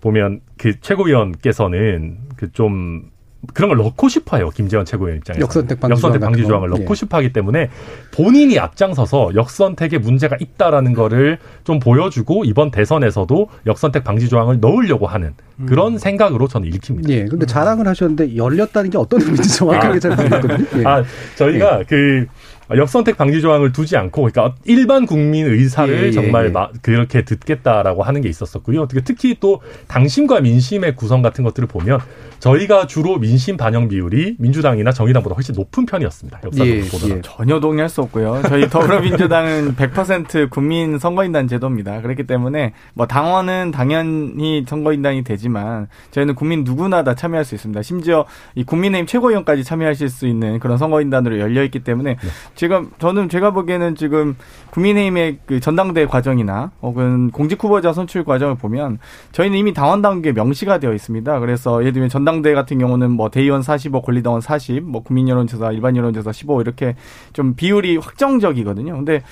보면 그 최고위원께서는 그 좀 그런 걸 넣고 싶어요. 김재원 최고위원 입장에서. 역선택 방지, 역선택 방지 조항을 넣고 예. 싶어 하기 때문에 본인이 앞장서서 역선택에 문제가 있다라는 거를 좀 보여주고 이번 대선에서도 역선택 방지 조항을 넣으려고 하는 그런 음. 생각으로 저는 읽힙니다. 예. 근데 자랑을 하셨는데 열렸다는 게 어떤 의미인지 정확하게 아. 잘 모르겠거든요. 예. 아, 저희가 예. 그 역선택 방지 조항을 두지 않고 그러니까 일반 국민 의사를 예, 예, 정말 예. 그렇게 듣겠다라고 하는 게 있었었고요. 특히 또 당심과 민심의 구성 같은 것들을 보면 저희가 주로 민심 반영 비율이 민주당이나 정의당보다 훨씬 높은 편이었습니다. 역사적으로 예, 예. 전혀 동의할 수 없고요. 저희 더불어민주당은 100% 국민 선거인단 제도입니다. 그렇기 때문에 뭐 당원은 당연히 선거인단이 되지만 저희는 국민 누구나 다 참여할 수 있습니다. 심지어 이 국민의힘 최고위원까지 참여하실 수 있는 그런 선거인단으로 열려 있기 때문에 네. 지금 저는 제가 보기에는 지금 국민의힘의 그 전당대 과정이나 혹은 공직 후보자 선출 과정을 보면 저희는 이미 당원 단계 명시가 되어 있습니다. 그래서 예를 들면 전당 전당대 같은 경우는 뭐 대의원 45, 권리당원 40, 뭐 국민 여론조사, 일반 여론조사 15 이렇게 좀 비율이 확정적이거든요. 근데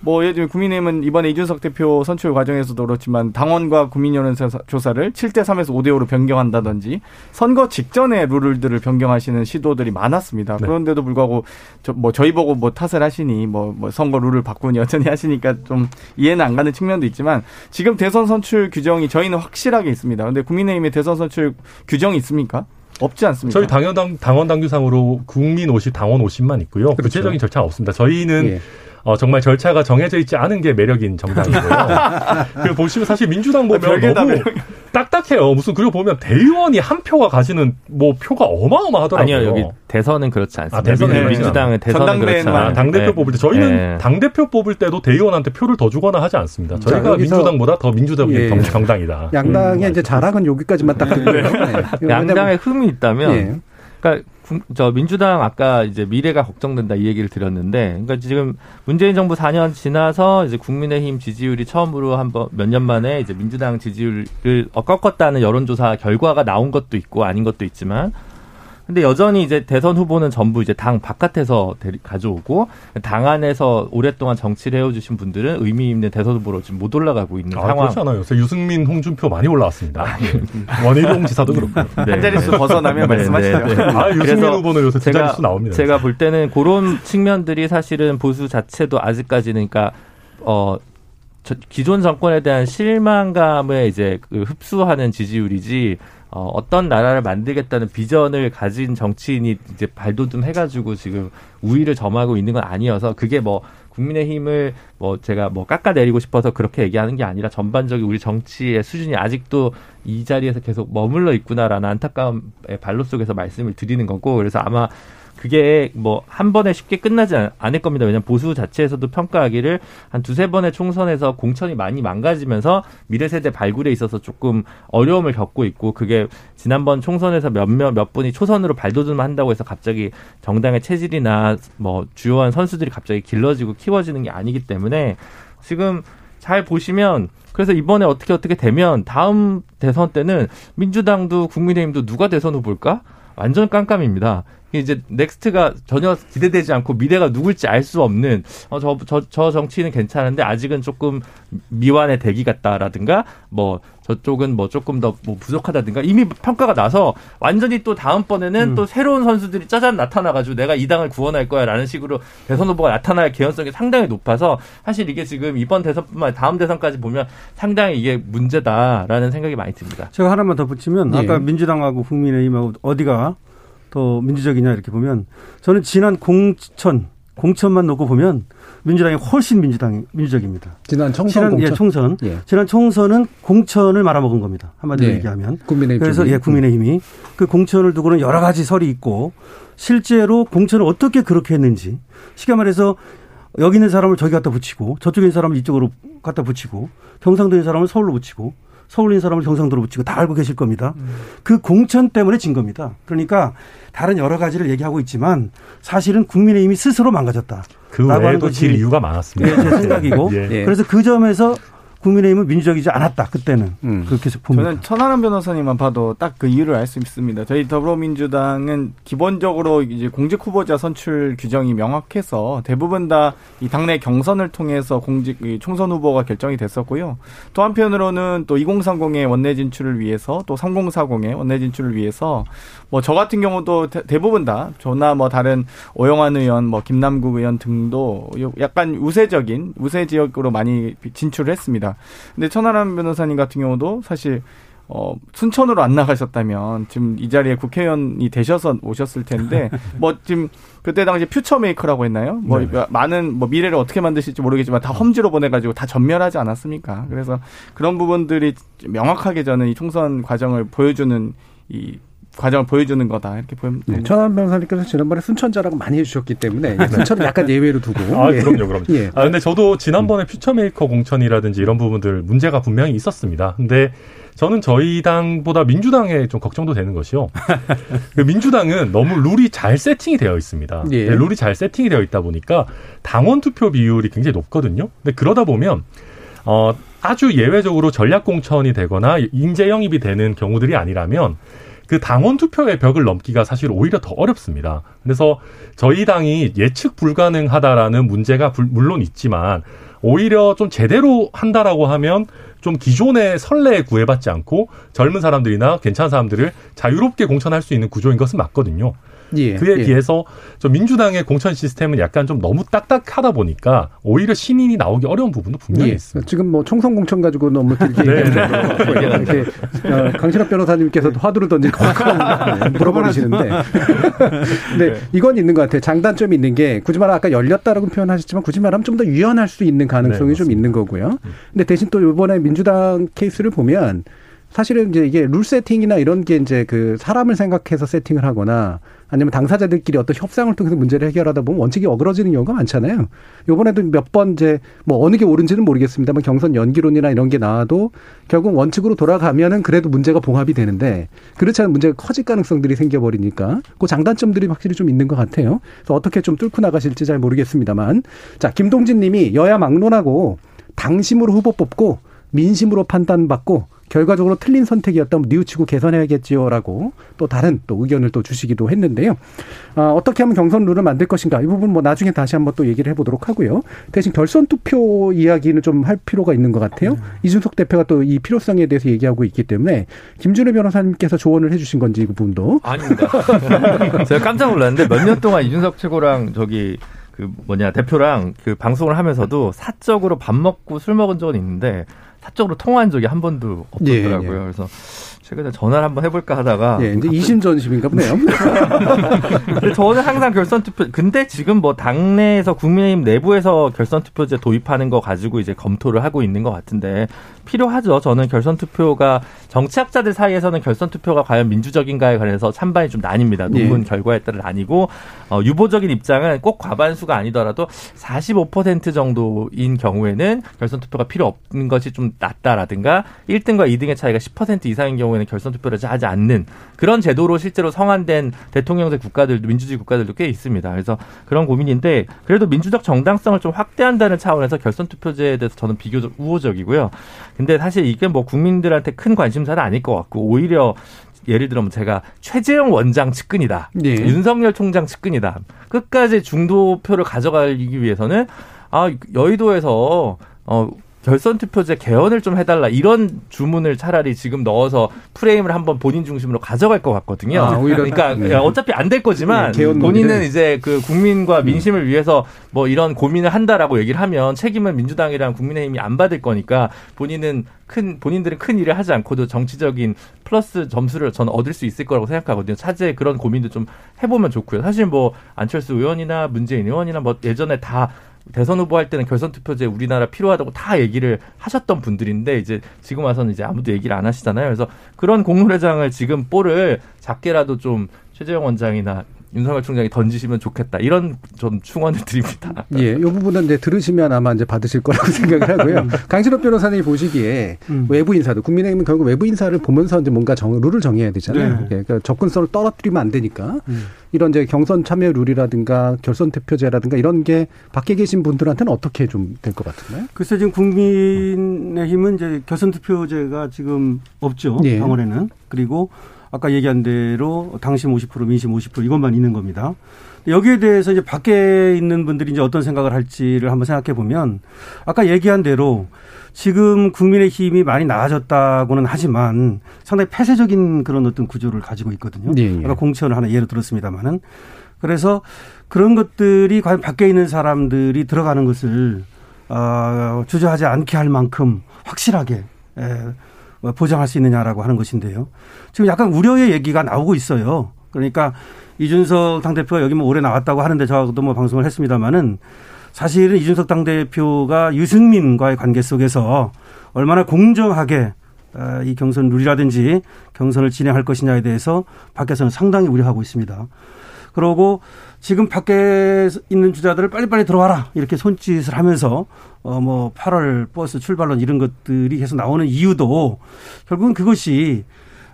뭐 예를 국민의힘은 이번에 이준석 대표 선출 과정에서도 그렇지만 당원과 국민 여론조사를 7대 3에서 5대 5로 변경한다든지 선거 직전에 룰들을 변경하시는 시도들이 많았습니다. 네. 그런데도 불구하고 저, 뭐 저희 보고 뭐 탓을 하시니 뭐, 뭐 선거 룰을 바꾸니 여전히 하시니까 좀 이해는 안 가는 측면도 있지만 지금 대선 선출 규정이 저희는 확실하게 있습니다. 근데 국민의힘의 대선 선출 규정이 있습니까? 없지 않습니까? 저희 당원 당원 당규상으로 국민 50, 당원 50만 있고요. 그렇죠. 구체적인 절차가 없습니다. 저희는 예. 어, 정말 절차가 정해져 있지 않은 게 매력인 정당이고요. 그 보시면 사실 민주당 보면 너무 딱딱해요. 무슨 그리고 보면 대의원이 한 표가 가지는 뭐 표가 어마어마하더라고요. 아니요 여기 대선은 그렇지 않습니다. 아, 대선은 민주당은 대선은 그렇지 않아요. 당 대표 네. 뽑을 때 저희는 네. 당 대표 뽑을 때도 대의원한테 표를 더 주거나 하지 않습니다. 저희가 자, 민주당보다 더 민주적인 예. 정당이다. 양당의 음, 이제 자랑은 여기까지만 딱 듣고요. 네. 양당의 흠이 있다면. 예. 그러니까 저 민주당 아까 이제 미래가 걱정된다 이 얘기를 드렸는데, 그러니까 지금 문재인 정부 4년 지나서 이제 국민의힘 지지율이 처음으로 한번 몇 년 만에 이제 민주당 지지율을 꺾었다는 여론조사 결과가 나온 것도 있고 아닌 것도 있지만 근데 여전히 이제 대선 후보는 전부 이제 당 바깥에서 데리, 가져오고 당 안에서 오랫동안 정치를 해오주신 분들은 의미 있는 대선 후보로 지금 못 올라가고 있는 아, 상황. 그렇지 않아요. 요새 유승민, 홍준표 많이 올라왔습니다. 아, 예. 원희룡 지사도 그렇고. 네. 한 자릿수 벗어나면 네, 말씀하시죠. 네, 네. 아, 유승민 후보는 요새 두 자릿수 나옵니다. 제가 볼 때는 그런 측면들이 사실은 보수 자체도 아직까지는 그러니까 어 저, 기존 정권에 대한 실망감을 이제 그 흡수하는 지지율이지 어, 어떤 나라를 만들겠다는 비전을 가진 정치인이 이제 발돋움 해가지고 지금 우위를 점하고 있는 건 아니어서 그게 뭐 국민의힘을 뭐 제가 뭐 깎아내리고 싶어서 그렇게 얘기하는 게 아니라 전반적인 우리 정치의 수준이 아직도 이 자리에서 계속 머물러 있구나라는 안타까움의 발로 속에서 말씀을 드리는 거고 그래서 아마 그게 뭐 한 번에 쉽게 끝나지 않을 겁니다. 왜냐하면 보수 자체에서도 평가하기를 한 두세 번의 총선에서 공천이 많이 망가지면서 미래 세대 발굴에 있어서 조금 어려움을 겪고 있고 그게 지난번 총선에서 몇몇 몇 분이 초선으로 발돋움 한다고 해서 갑자기 정당의 체질이나 뭐 주요한 선수들이 갑자기 길러지고 키워지는 게 아니기 때문에 지금 잘 보시면 그래서 이번에 어떻게 어떻게 되면 다음 대선 때는 민주당도 국민의힘도 누가 대선 후보일까? 완전 깜깜입니다. 이제 next가 전혀 기대되지 않고 미래가 누굴지 알 수 없는 어, 저, 저, 저 정치는 괜찮은데 아직은 조금 미완의 대기 같다라든가 뭐 저쪽은 뭐 조금 더 뭐 부족하다든가 이미 평가가 나서 완전히 또 다음번에는 음. 또 새로운 선수들이 짜잔 나타나가지고 내가 이 당을 구원할 거야 라는 식으로 대선 후보가 나타날 개연성이 상당히 높아서 사실 이게 지금 이번 대선뿐만 아니라 다음 대선까지 보면 상당히 이게 문제다라는 생각이 많이 듭니다. 제가 하나만 더 붙이면 네. 아까 민주당하고 국민의힘하고 어디가 더 민주적이냐 이렇게 보면 저는 지난 공천 공천만 놓고 보면 민주당이 훨씬 민주당이 민주적입니다. 지난 총선 지난, 공천. 예, 총선. 예. 지난 총선은 공천을 말아먹은 겁니다. 한마디로 예. 얘기하면. 국민의힘 그래서 쪽이. 예, 국민의힘이 그 공천을 두고는 여러 가지 설이 있고 실제로 공천을 어떻게 그렇게 했는지 쉽게 말해서 여기 있는 사람을 저기 갖다 붙이고 저쪽에 있는 사람을 이쪽으로 갖다 붙이고 경상도에 있는 사람을 서울로 붙이고 서울인 사람을 경상도로 붙이고 다 알고 계실 겁니다. 음. 그 공천 때문에 진 겁니다. 그러니까 다른 여러 가지를 얘기하고 있지만 사실은 국민의 힘이 스스로 망가졌다. 그 외에도 질 이유가 많았습니다. 네, 제 생각이고 예. 그래서 그 점에서 국민의힘은 민주적이지 않았다 그때는 음. 그렇게 봅니다. 저는 천하람 변호사님만 봐도 딱 그 이유를 알 수 있습니다. 저희 더불어민주당은 기본적으로 이제 공직 후보자 선출 규정이 명확해서 대부분 다 이 당내 경선을 통해서 공직 총선 후보가 결정이 됐었고요. 또 한편으로는 또 2030의 원내 진출을 위해서 또 3040의 원내 진출을 위해서 뭐 저 같은 경우도 대, 부분 다 저나 뭐 다른 오영환 의원, 뭐 김남국 의원 등도 약간 우세적인 우세 지역으로 많이 진출을 했습니다. 근데 천하람 변호사님 같은 경우도 사실 어, 순천으로 안 나가셨다면 지금 이 자리에 국회의원이 되셔서 오셨을 텐데 뭐 지금 그때 당시 future maker라고 했나요? 뭐 네. 많은 뭐 미래를 어떻게 만드실지 모르겠지만 다 험지로 보내가지고 다 전멸하지 않았습니까? 그래서 그런 부분들이 명확하게 저는 이 총선 과정을 보여주는 이 과정을 보여주는 거다 이렇게 보면 네, 천하람 변호사님께서 지난번에 순천 자랑 많이 해주셨기 때문에 네. 순천은 약간 예외로 두고 아 예. 그럼요 그럼요 예. 아 근데 저도 지난번에 음. future maker 공천이라든지 이런 부분들 문제가 분명히 있었습니다 근데 저는 저희 당보다 민주당에 좀 걱정도 되는 것이요. 그 민주당은 너무 룰이 잘 세팅이 되어 있습니다. 예. 네, 룰이 잘 세팅이 되어 있다 보니까 당원 투표 비율이 굉장히 높거든요. 근데 그러다 보면 어 아주 예외적으로 전략 공천이 되거나 인재 영입이 되는 경우들이 아니라면 그 당원 투표의 벽을 넘기가 사실 오히려 더 어렵습니다. 그래서 저희 당이 예측 불가능하다라는 문제가 물론 있지만 오히려 좀 제대로 한다라고 하면 좀 기존의 선례에 구애받지 않고 젊은 사람들이나 괜찮은 사람들을 자유롭게 공천할 수 있는 구조인 것은 맞거든요. 예, 그에 예. 비해서 좀 민주당의 공천 시스템은 약간 좀 너무 딱딱하다 보니까 오히려 신인이 나오기 어려운 부분도 분명히 예. 있습니다. 지금 뭐 총선 공천 가지고 너무 길게 네. 이렇게 어, 강신업 변호사님께서도 화두를 던지고 물어버리시는데 네. 이건 있는 것 같아요. 장단점이 있는 게 굳이 말하면 아까 열렸다라고 표현하셨지만 굳이 말하면 좀 더 유연할 수 있는 가능성이 네, 좀 있는 거고요. 음. 근데 대신 또 이번에 민주당 케이스를 보면 사실은 이제 이게 룰 세팅이나 이런 게 이제 그 사람을 생각해서 세팅을 하거나 아니면 당사자들끼리 어떤 협상을 통해서 문제를 해결하다 보면 원칙이 어그러지는 경우가 많잖아요. 요번에도 몇 번 이제 뭐 어느 게 옳은지는 모르겠습니다만 경선 연기론이나 이런 게 나와도 결국 원칙으로 돌아가면은 그래도 문제가 봉합이 되는데 그렇지 않은 문제가 커질 가능성들이 생겨버리니까 그 장단점들이 확실히 좀 있는 것 같아요. 그래서 어떻게 좀 뚫고 나가실지 잘 모르겠습니다만 자 김동진 님이 여야 막론하고 당심으로 후보 뽑고 민심으로 판단받고 결과적으로 틀린 선택이었다면 뉘우치고 개선해야겠지요라고 또 다른 또 의견을 또 주시기도 했는데요. 아, 어떻게 하면 경선 룰을 만들 것인가 이 부분 뭐 나중에 다시 한번 또 얘기를 해보도록 하고요. 대신 결선 투표 이야기는 좀 할 필요가 있는 것 같아요. 음. 이준석 대표가 또 이 필요성에 대해서 얘기하고 있기 때문에 김준혜 변호사님께서 조언을 해주신 건지 이 부분도 아닙니다. 제가 깜짝 놀랐는데 몇 년 동안 이준석 최고랑 저기 그 뭐냐 대표랑 그 방송을 하면서도 사적으로 밥 먹고 술 먹은 적은 있는데 사적으로 통화한 적이 한 번도 없었더라고요. 예, 예. 그래서 최근에 전화를 한번 해볼까 하다가 예, 이제 이심 전심인가 보네요. 근데 저는 항상 결선 투표. 근데 지금 뭐 당내에서 국민의힘 내부에서 결선 투표제 도입하는 거 가지고 이제 검토를 하고 있는 것 같은데 필요하죠. 저는 결선 투표가 정치학자들 사이에서는 결선 투표가 과연 민주적인가에 관해서 찬반이 좀 나뉩니다. 논문 결과에 따라 나뉘고 어, 유보적인 입장은 꼭 과반수가 아니더라도 45% 정도인 경우에는 결선 투표가 필요 없는 것이 좀 낫다라든가 1등과 2등의 차이가 10% 이상인 경우에는 결선 투표를 하지 않는 그런 제도로 실제로 성안된 대통령제 국가들도 민주주의 국가들도 꽤 있습니다. 그래서 그런 고민인데 그래도 민주적 정당성을 좀 확대한다는 차원에서 결선 투표제에 대해서 저는 비교적 우호적이고요. 근데 사실 이게 뭐 국민들한테 큰 관심사는 아닐 것 같고 오히려 예를 들면 제가 최재형 원장 측근이다. 예. 윤석열 총장 측근이다. 끝까지 중도표를 가져가기 위해서는 아 여의도에서 어 결선 투표제 개헌을 좀 해달라 이런 주문을 차라리 지금 넣어서 프레임을 한번 본인 중심으로 가져갈 것 같거든요. 아, 그러니까 네. 어차피 안 될 거지만 네, 본인은. 이제 그 국민과 민심을 위해서 뭐 이런 고민을 한다라고 얘기를 하면 책임은 민주당이랑 국민의힘이 안 받을 거니까 본인은 큰 본인들은 큰 일을 하지 않고도 정치적인 플러스 점수를 저는 얻을 수 있을 거라고 생각하거든요. 차제에 그런 고민도 좀 해보면 좋고요. 사실 뭐 안철수 의원이나 문재인 의원이나 뭐 예전에 다 대선 후보 할 때는 결선 투표제 우리나라 필요하다고 다 얘기를 하셨던 분들인데 이제 지금 와서는 이제 아무도 얘기를 안 하시잖아요. 그래서 그런 공론회장을 지금 볼을 작게라도 좀 최재형 원장이나 윤석열 총장이 던지시면 좋겠다. 이런 좀 충원을 드립니다. 예, 이 부분은 이제 들으시면 아마 이제 받으실 거라고 생각을 하고요. 강신업 변호사님이 보시기에 음. 외부 인사들, 국민의힘은 결국 외부 인사를 보면서 이제 뭔가 정, 룰을 정해야 되잖아요. 네. 예, 그러니까 접근성을 떨어뜨리면 안 되니까 음. 이런 이제 경선 참여 룰이라든가 결선 투표제라든가 이런 게 밖에 계신 분들한테는 어떻게 좀 될 것 같은가요? 글쎄 지금 국민의힘은 이제 결선 투표제가 지금 없죠. 예. 당원에는. 그리고 아까 얘기한 대로 당심 50% 민심 50% 이것만 있는 겁니다. 여기에 대해서 이제 밖에 있는 분들이 이제 어떤 생각을 할지를 한번 생각해 보면 아까 얘기한 대로 지금 국민의 힘이 많이 나아졌다고는 하지만 상당히 폐쇄적인 그런 어떤 구조를 가지고 있거든요. 예, 예. 아까 공천을 하나 예로 들었습니다만은 그래서 그런 것들이 과연 밖에 있는 사람들이 들어가는 것을 어, 주저하지 않게 할 만큼 확실하게 에, 뭐 보장할 수 있느냐라고 하는 것인데요. 지금 약간 우려의 얘기가 나오고 있어요. 그러니까 이준석 당대표가 여기 뭐 오래 나왔다고 하는데 저도 뭐 방송을 했습니다마는 사실은 이준석 당대표가 유승민과의 관계 속에서 얼마나 공정하게 어, 이 경선 룰이라든지 경선을 진행할 것이냐에 대해서 밖에서는 상당히 우려하고 있습니다. 그러고 지금 밖에 있는 주자들을 빨리빨리 들어와라. 이렇게 손짓을 하면서 어 뭐 8월 버스 출발론 이런 것들이 계속 나오는 이유도 결국은 그것이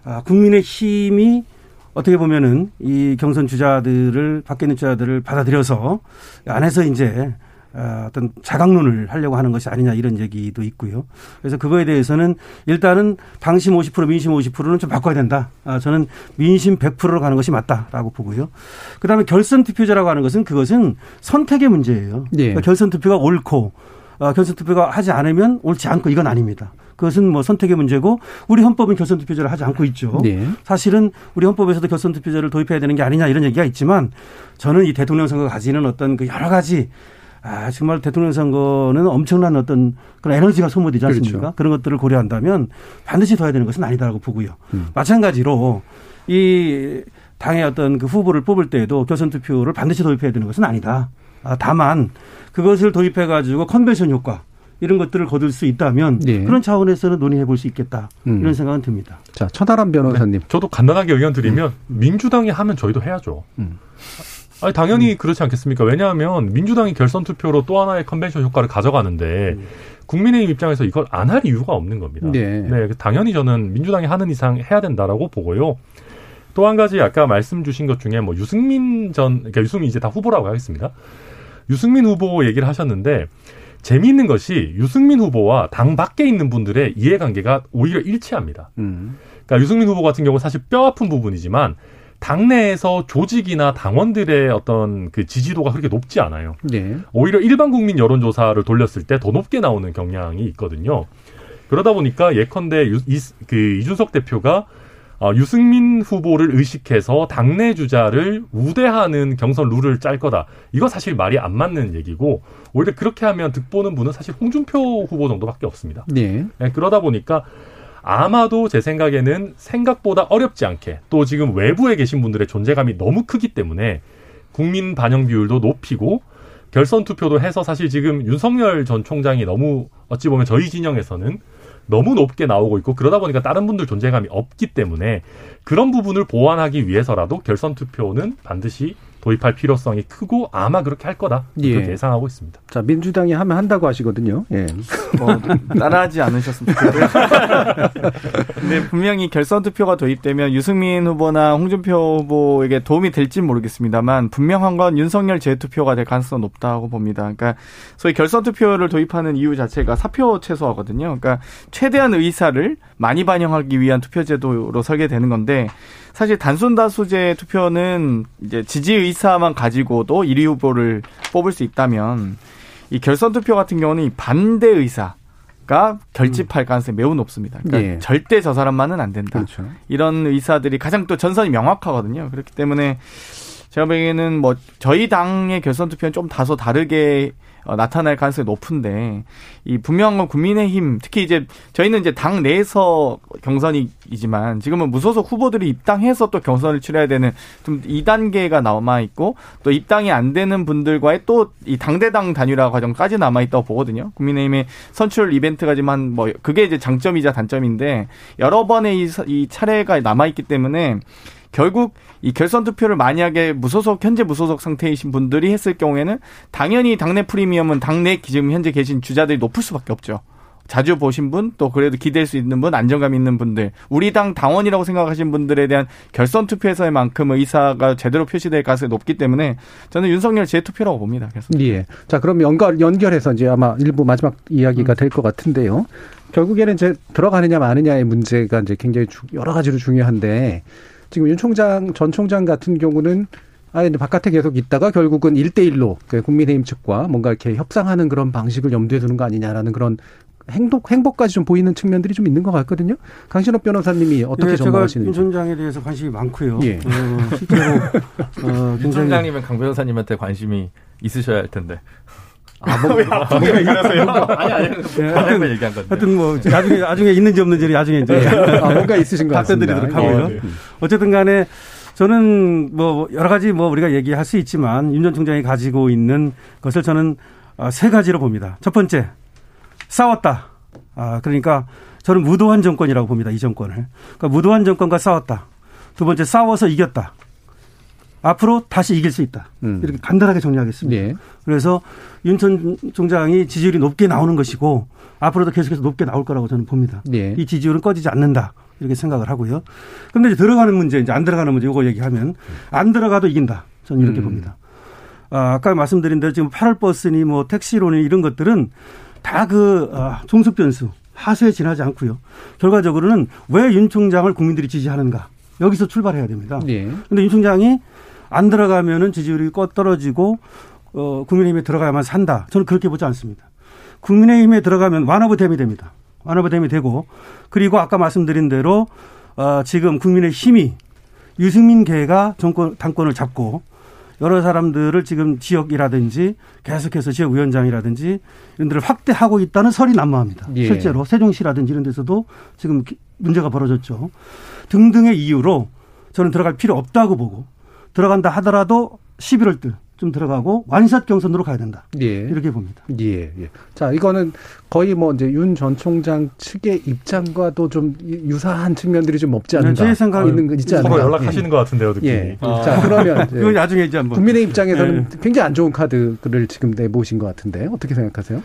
아, 국민의 힘이 어떻게 보면은 이 경선 주자들을 밖에 있는 주자들을 받아들여서 안에서 이제 어, 어떤 자강론을 하려고 하는 것이 아니냐 이런 얘기도 있고요. 그래서 그거에 대해서는 일단은 당심 50% 민심 50%는 좀 바꿔야 된다. 아, 저는 민심 100%로 가는 것이 맞다라고 보고요. 그다음에 결선 투표제라고 하는 것은 그것은 선택의 문제예요. 예. 그러니까 결선 투표가 옳고 어, 결선 투표가 하지 않으면 옳지 않고 이건 아닙니다. 그것은 뭐 선택의 문제고 우리 헌법은 결선 투표제를 하지 않고 있죠. 네. 사실은 우리 헌법에서도 결선 투표제를 도입해야 되는 게 아니냐 이런 얘기가 있지만 저는 이 대통령 선거가 가지는 어떤 그 여러 가지 아 정말 대통령 선거는 엄청난 어떤 그런 에너지가 소모되지 않습니까? 그렇죠. 그런 것들을 고려한다면 반드시 둬야 되는 것은 아니다라고 보고요. 음. 마찬가지로 이 당의 어떤 그 후보를 뽑을 때에도 결선 투표를 반드시 도입해야 되는 것은 아니다. 아, 다만 그것을 도입해 가지고 컨벤션 효과 이런 것들을 거둘 수 있다면 네. 그런 차원에서는 논의해 볼 수 있겠다 음. 이런 생각은 듭니다. 자, 천하람 변호사님. 저도 간단하게 의견 드리면 민주당이 하면 저희도 해야죠. 음. 아니 당연히 그렇지 않겠습니까? 왜냐하면 민주당이 결선 투표로 또 하나의 컨벤션 효과를 가져가는데 국민의힘 입장에서 이걸 안 할 이유가 없는 겁니다. 네. 당연히 저는 민주당이 하는 이상 해야 된다라고 보고요. 또 한 가지 아까 말씀 주신 것 중에 뭐 유승민 전 그러니까 유승민 이제 다 후보라고 하겠습니다. 유승민 후보 얘기를 하셨는데 재미있는 것이 유승민 후보와 당 밖에 있는 분들의 이해관계가 오히려 일치합니다. 음. 그러니까 유승민 후보 같은 경우 사실 뼈 아픈 부분이지만 당내에서 조직이나 당원들의 어떤 그 지지도가 그렇게 높지 않아요. 네. 오히려 일반 국민 여론조사를 돌렸을 때 더 높게 나오는 경향이 있거든요. 그러다 보니까 예컨대 유, 이, 그 이준석 대표가 어, 유승민 후보를 의식해서 당내 주자를 우대하는 경선 룰을 짤 거다. 이거 사실 말이 안 맞는 얘기고 오히려 그렇게 하면 득보는 분은 사실 홍준표 후보 정도밖에 없습니다. 네. 네, 그러다 보니까 아마도 제 생각에는 생각보다 어렵지 않게 또 지금 외부에 계신 분들의 존재감이 너무 크기 때문에 국민 반영 비율도 높이고 결선 투표도 해서 사실 지금 윤석열 전 총장이 너무 어찌 보면 저희 진영에서는 너무 높게 나오고 있고 그러다 보니까 다른 분들 존재감이 없기 때문에 그런 부분을 보완하기 위해서라도 결선 투표는 반드시 도입할 필요성이 크고 아마 그렇게 할 거다 예. 그렇게 예상하고 있습니다. 자, 민주당이 하면 한다고 하시거든요. 예. 뭐 따라하지 않으셨으면 좋겠고요. 근데 분명히 결선 투표가 도입되면 유승민 후보나 홍준표 후보에게 도움이 될지 모르겠습니다만 분명한 건 윤석열 재투표가 될 가능성이 높다고 봅니다. 그러니까 소위 결선 투표를 도입하는 이유 자체가 사표 최소화거든요. 그러니까 최대한 의사를 많이 반영하기 위한 투표 제도로 설계되는 건데 사실 단순 다수제 투표는 이제 지지 의사만 가지고도 1위 후보를 뽑을 수 있다면 이 결선 투표 같은 경우는 이 반대 의사 가 결집할 가능성이 매우 높습니다. 그러니까 예. 절대 저 사람만은 안 된다. 그렇죠. 이런 의사들이 가장 또 전선이 명확하거든요. 그렇기 때문에 제가 보기에는 뭐 저희 당의 결선 투표는 좀 다소 다르게 어, 나타날 가능성이 높은데 이 분명한 건 국민의힘 특히 이제 저희는 이제 당 내에서 경선이지만 지금은 무소속 후보들이 입당해서 또 경선을 치러야 되는 좀 2단계가 남아 있고 또 입당이 안 되는 분들과의 또 이 당대당 단일화 과정까지 남아 있다고 보거든요. 국민의힘의 선출 이벤트가 지만 뭐 그게 이제 장점이자 단점인데 여러 번의 이, 사- 이 차례가 남아 있기 때문에 결국 이 결선 투표를 만약에 무소속 현재 무소속 상태이신 분들이 했을 경우에는 당연히 당내 프리미엄은 당내 지금 현재 계신 주자들이 높을 수밖에 없죠. 자주 보신 분, 또 그래도 기댈 수 있는 분, 안정감 있는 분들, 우리 당 당원이라고 생각하시는 분들에 대한 결선 투표에서의 만큼 의사가 제대로 표시될 가능성이 높기 때문에 저는 윤석열 재투표라고 봅니다. 그래서 예. 자, 그럼 연결, 연결해서 이제 아마 일부 마지막 이야기가 될것 같은데요. 결국에는 이제 들어가느냐 마느냐의 문제가 이제 굉장히 주- 여러 가지로 중요한데 지금 윤 총장, 전 총장 같은 경우는 아예 바깥에 계속 있다가 결국은 일대일로 국민의힘 측과 뭔가 이렇게 협상하는 그런 방식을 염두에 두는 거 아니냐라는 그런 행복, 행복까지 좀 보이는 측면들이 좀 있는 것 같거든요. 강신업 변호사님이 어떻게 예, 제가 윤 전망하시는지. 총장에 대해서 관심이 많고요. 예. 어, 실제로 어, 윤 총장님은 강 변호사님한테 관심이 있으셔야 할 텐데. 아, 뭐, 아니 아니. 예, 다른 얘기한 건데. 하여튼 뭐 나중에 나중에 있는지 없는지 나중에 이제 아, 뭔가 있으신 것 같습니다. 드리도록 하고요. 예. 어쨌든 간에 저는 뭐 여러 가지 뭐 우리가 얘기할 수 있지만 윤 전 총장이 가지고 있는 것을 저는 어, 세 가지로 봅니다. 첫 번째 싸웠다. 아 그러니까 저는 무도한 정권이라고 봅니다. 이 정권을. 그러니까 무도한 정권과 싸웠다. 두 번째 싸워서 이겼다. 앞으로 다시 이길 수 있다. 음. 이렇게 간단하게 정리하겠습니다. 예. 그래서 윤 전 총장이 지지율이 높게 나오는 것이고 앞으로도 계속해서 높게 나올 거라고 저는 봅니다. 예. 이 지지율은 꺼지지 않는다. 이렇게 생각을 하고요. 근데 이제 들어가는 문제, 이제 안 들어가는 문제, 이거 얘기하면 안 들어가도 이긴다. 저는 이렇게 음. 봅니다. 아, 아까 말씀드린 대로 지금 8월 버스니 뭐 택시론이 이런 것들은 다 그, 아, 종속 변수, 하수에 지나지 않고요. 결과적으로는 왜 윤 총장을 국민들이 지지하는가. 여기서 출발해야 됩니다. 예. 근데 윤 총장이 안 들어가면은 지지율이 꺼 떨어지고 어 국민의힘에 들어가야만 산다. 저는 그렇게 보지 않습니다. 국민의힘에 들어가면 완화부 댐이 됩니다. 완화부 댐이 되고 그리고 아까 말씀드린 대로 어 지금 국민의힘이 유승민 계가 정권 당권을 잡고 여러 사람들을 지금 지역이라든지 계속해서 지역위원장이라든지 이런 데를 확대하고 있다는 설이 난무합니다. 예. 실제로 세종시라든지 이런 데서도 지금 기- 문제가 벌어졌죠. 등등의 이유로 저는 들어갈 필요 없다고 보고 들어간다 하더라도 11월 쯤 들어가고 완샷 경선으로 가야 된다. 예. 이렇게 봅니다. 예, 예. 자, 이거는 거의 뭐 이제 윤 전 총장 측의 입장과도 좀 유사한 측면들이 좀 없지 않는가. 제 생각은 있는 거 있지 않는가. 서로 연락하시는 것 같은데요, 느낌이. 예. 예. 자, 그러면 이제 이거 나중에 이제 한번 국민의 입장에서는 굉장히 안 좋은 카드를 지금 내보신 것 같은데 어떻게 생각하세요?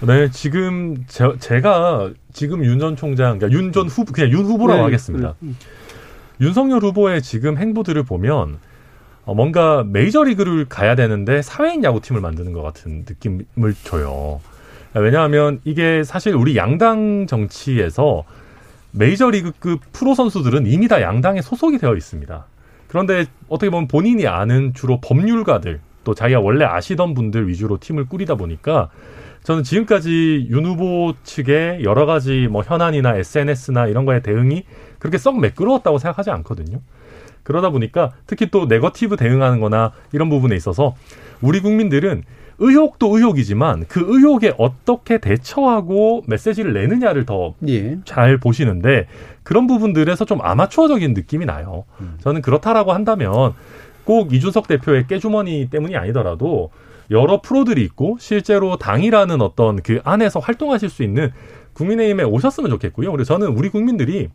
네, 지금 제, 가 지금 윤 전 총장, 그러니까 윤 전 후보, 그냥 윤 후보라고 네, 하겠습니다. 그래. 윤석열 후보의 지금 행보들을 보면 어, 뭔가 메이저리그를 가야 되는데 사회인 야구팀을 만드는 것 같은 느낌을 줘요. 왜냐하면 이게 사실 우리 양당 정치에서 메이저리그급 프로 선수들은 이미 다 양당에 소속이 되어 있습니다. 그런데 어떻게 보면 본인이 아는 주로 법률가들 또 자기가 원래 아시던 분들 위주로 팀을 꾸리다 보니까 저는 지금까지 윤 후보 측의 여러 가지 뭐 현안이나 SNS나 이런 거에 대응이 그렇게 썩 매끄러웠다고 생각하지 않거든요. 그러다 보니까 특히 또 네거티브 대응하는 거나 이런 부분에 있어서 우리 국민들은 의혹도 의혹이지만 그 의혹에 어떻게 대처하고 메시지를 내느냐를 더잘 예. 보시는데 그런 부분들에서 좀 아마추어적인 느낌이 나요. 저는 그렇다라고 한다면 꼭 이준석 대표의 깨주머니 때문이 아니더라도 여러 프로들이 있고 실제로 당이라는 어떤 그 안에서 활동하실 수 있는 국민의힘에 오셨으면 좋겠고요. 그래서 저는 우리 국민들이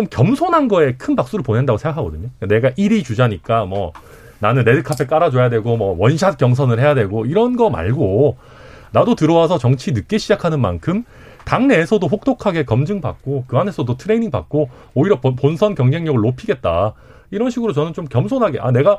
좀 겸손한 거에 큰 박수를 보낸다고 생각하거든요. 내가 1위 주자니까 뭐 나는 레드카펫 깔아줘야 되고 뭐 one shot 경선을 해야 되고 이런 거 말고 나도 들어와서 정치 늦게 시작하는 만큼 당내에서도 혹독하게 검증받고 그 안에서도 트레이닝 받고 오히려 본- 본선 경쟁력을 높이겠다 이런 식으로 저는 좀 겸손하게 아 내가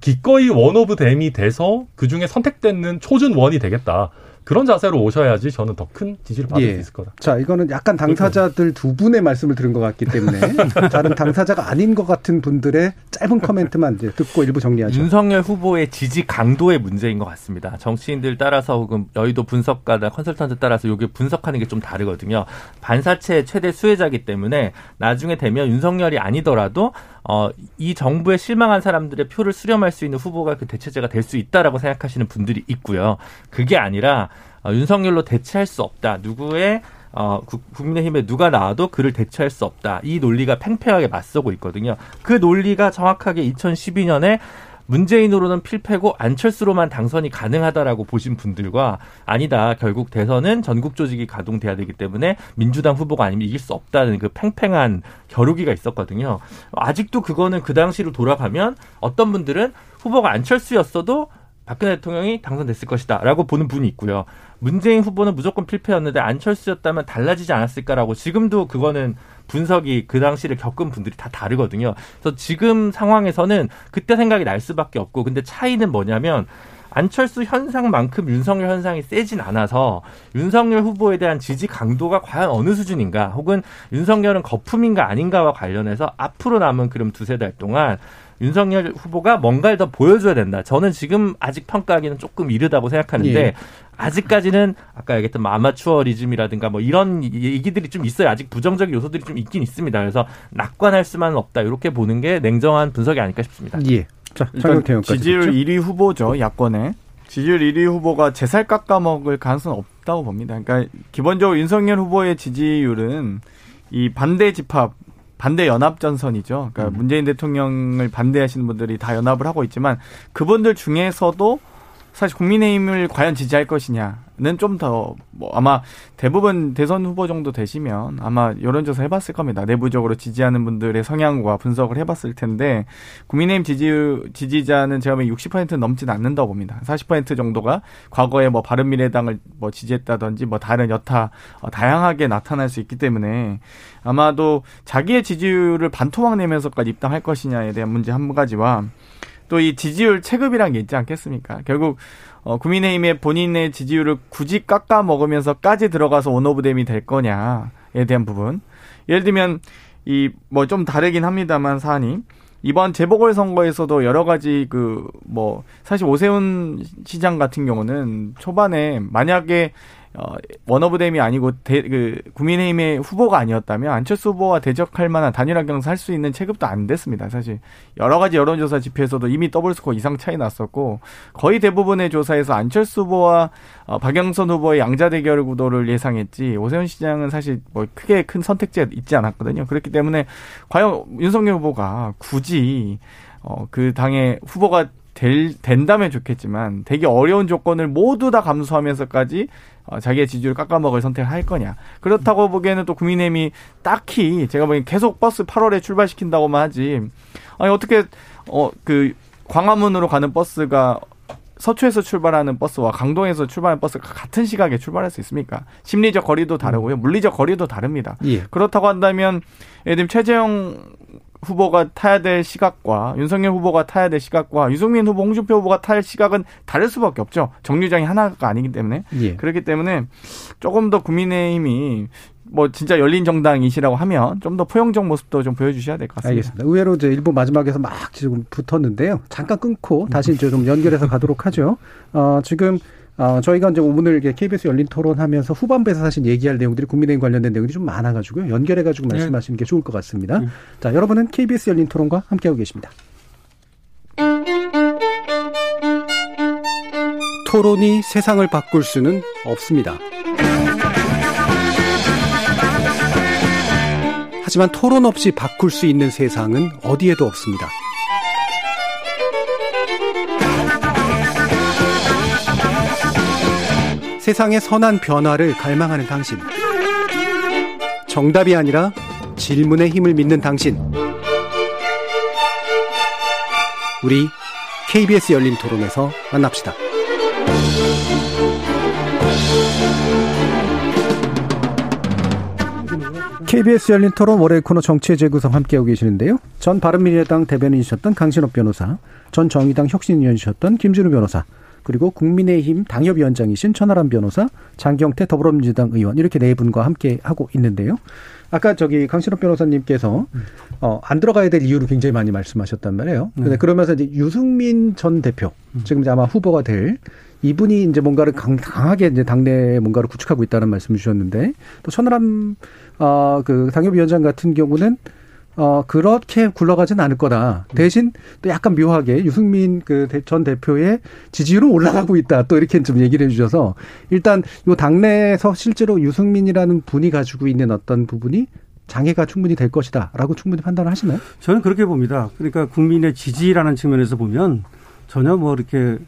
기꺼이 one of them이 돼서 그 중에 선택되는 chosen one이 되겠다 그런 자세로 오셔야지 저는 더 큰 지지를 받을 예. 수 있을 거다. 자, 이거는 약간 당사자들 두 분의 말씀을 들은 것 같기 때문에 다른 당사자가 아닌 것 같은 분들의 짧은 코멘트만 이제 듣고 일부 정리하죠. 윤석열 후보의 지지 강도의 문제인 것 같습니다. 정치인들 따라서 혹은 여의도 분석가나 컨설턴트 따라서 이게 분석하는 게 좀 다르거든요. 반사체 최대 수혜자이기 때문에 나중에 되면 윤석열이 아니더라도 어, 이 정부에 실망한 사람들의 표를 수렴할 수 있는 후보가 그 대체제가 될 수 있다라고 생각하시는 분들이 있고요. 그게 아니라 어, 윤석열로 대체할 수 없다. 누구의 어, 국- 국민의힘에 누가 나와도 그를 대체할 수 없다. 이 논리가 팽팽하게 맞서고 있거든요. 그 논리가 정확하게 2012년에 문재인으로는 필패고 안철수로만 당선이 가능하다라고 보신 분들과 아니다. 결국 대선은 전국 조직이 가동돼야 되기 때문에 민주당 후보가 아니면 이길 수 없다는 그 팽팽한 겨루기가 있었거든요. 아직도 그거는 그 당시로 돌아가면 어떤 분들은 후보가 안철수였어도 박근혜 대통령이 당선됐을 것이다라고 보는 분이 있고요. 문재인 후보는 무조건 필패였는데 안철수였다면 달라지지 않았을까라고 지금도 그거는 분석이 그 당시를 겪은 분들이 다 다르거든요. 그래서 지금 상황에서는 그때 생각이 날 수밖에 없고 근데 차이는 뭐냐면 안철수 현상만큼 윤석열 현상이 세진 않아서 윤석열 후보에 대한 지지 강도가 과연 어느 수준인가 혹은 윤석열은 거품인가 아닌가와 관련해서 앞으로 남은 그럼 두세 달 동안 윤석열 후보가 뭔가를 더 보여줘야 된다. 저는 지금 아직 평가하기는 조금 이르다고 생각하는데 예. 아직까지는 아까 얘기했던 뭐 아마추어리즘이라든가 뭐 이런 얘기들이 좀 있어요. 아직 부정적인 요소들이 좀 있긴 있습니다. 그래서 낙관할 수만은 없다. 이렇게 보는 게 냉정한 분석이 아닐까 싶습니다. 예. 자, 일단. 지지율 듣죠? 1위 후보죠 야권에 지지율 1위 후보가 제살 깎아먹을 가능성은 없다고 봅니다. 그러니까 기본적으로 윤석열 후보의 지지율은 이 반대 집합 반대 연합 전선이죠. 그러니까 음. 문재인 대통령을 반대하시는 분들이 다 연합을 하고 있지만 그분들 중에서도 사실 국민의힘을 과연 지지할 것이냐는 좀 더 뭐 아마 대부분 대선 후보 정도 되시면 아마 여론조사 해봤을 겁니다. 내부적으로 지지하는 분들의 성향과 분석을 해봤을 텐데 국민의힘 지지 지지자는 제가 보면 60%는 넘진 않는다고 봅니다. 40% 정도가 과거에 뭐 바른미래당을 뭐 지지했다든지 뭐 다른 여타 어, 다양하게 나타날 수 있기 때문에 아마도 자기의 지지율을 반토막 내면서까지 입당할 것이냐에 대한 문제 한 가지와 또 이 지지율 체급이란 게 있지 않겠습니까? 결국 어, 국민의힘의 본인의 지지율을 굳이 깎아 먹으면서까지 들어가서 원오브댐이 될 거냐에 대한 부분. 예를 들면 이 뭐 좀 다르긴 합니다만 사안이 이번 재보궐 선거에서도 여러 가지 그 뭐 사실 오세훈 시장 같은 경우는 초반에 만약에 어 one of them이 아니고 대, 그 국민의힘의 후보가 아니었다면 안철수 후보와 대적할 만한 단일화 경선 할 수 있는 체급도 안 됐습니다. 사실 여러 가지 여론조사 지표에서도 이미 더블 스코어 이상 차이 났었고 거의 대부분의 조사에서 안철수 후보와 어, 박영선 후보의 양자 대결 구도를 예상했지 오세훈 시장은 사실 뭐 크게 큰 선택지가 있지 않았거든요. 그렇기 때문에 과연 윤석열 후보가 굳이 어, 그 당의 후보가 될, 된다면 좋겠지만 되게 어려운 조건을 모두 다 감수하면서까지 어, 자기의 지지율을 깎아먹을 선택을 할 거냐. 그렇다고 보기에는 또 국민의힘이 딱히 제가 보기엔 계속 버스 8월에 출발시킨다고만 하지. 아니, 어떻게, 어, 그, 광화문으로 가는 버스가 서초에서 출발하는 버스와 강동에서 출발하는 버스가 같은 시각에 출발할 수 있습니까? 심리적 거리도 다르고요. 물리적 거리도 다릅니다. 예. 그렇다고 한다면 예를 들면 최재형 후보가 타야 될 시각과 윤석열 후보가 타야 될 시각과 유승민 후보, 홍준표 후보가 탈 시각은 다를 수밖에 없죠. 정류장이 하나가 아니기 때문에. 예. 그렇기 때문에 조금 더 국민의힘이 뭐 진짜 열린 정당이시라고 하면 좀 더 포용적 모습도 좀 보여주셔야 될 것 같습니다. 알겠습니다. 의외로 이제 일부 마지막에서 막 지금 붙었는데요. 잠깐 끊고 다시 이제 좀 연결해서 가도록 하죠. 어, 지금 어, 저희가 이제 오늘 KBS 열린 토론하면서 후반부에서 사실 얘기할 내용들이 국민의힘 관련된 내용들이 좀 많아가지고요. 연결해가지고 네. 말씀하시는 게 좋을 것 같습니다. 자, 여러분은 KBS 열린 토론과 함께하고 계십니다. 토론이 세상을 바꿀 수는 없습니다. 하지만 토론 없이 바꿀 수 있는 세상은 어디에도 없습니다. 세상의 선한 변화를 갈망하는 당신. 정답이 아니라 질문의 힘을 믿는 당신. 우리 KBS 열린 토론에서 만납시다. KBS 열린 토론 월요일 코너 정치의 재구성 함께하고 계시는데요. 전 바른미래당 대변인이셨던 강신업 변호사, 전 정의당 혁신위원이셨던 김준우 변호사, 그리고 국민의힘 당협위원장이신 천하람 변호사, 장경태 더불어민주당 의원 이렇게 네 분과 함께 하고 있는데요. 아까 저기 강신업 변호사님께서 어, 안 들어가야 될 이유를 굉장히 많이 말씀하셨단 말이에요. 근데 그러면서 이제 유승민 전 대표 지금 이제 아마 후보가 될 이분이 이제 뭔가를 강, 강하게 이제 당내에 뭔가를 구축하고 있다는 말씀 주셨는데 또 천하람 어그 당협위원장 같은 경우는 어 그렇게 굴러가진 않을 거다. 대신 또 약간 묘하게 유승민 그 전 대표의 지지율은 올라가고 있다. 또 이렇게 좀 얘기를 해 주셔서 일단 요 당내에서 실제로 유승민이라는 분이 가지고 있는 어떤 부분이 장애가 충분히 될 것이다라고 충분히 판단을 하시나요? 저는 그렇게 봅니다. 그러니까 국민의 지지라는 측면에서 보면 전혀 뭐 이렇게 에,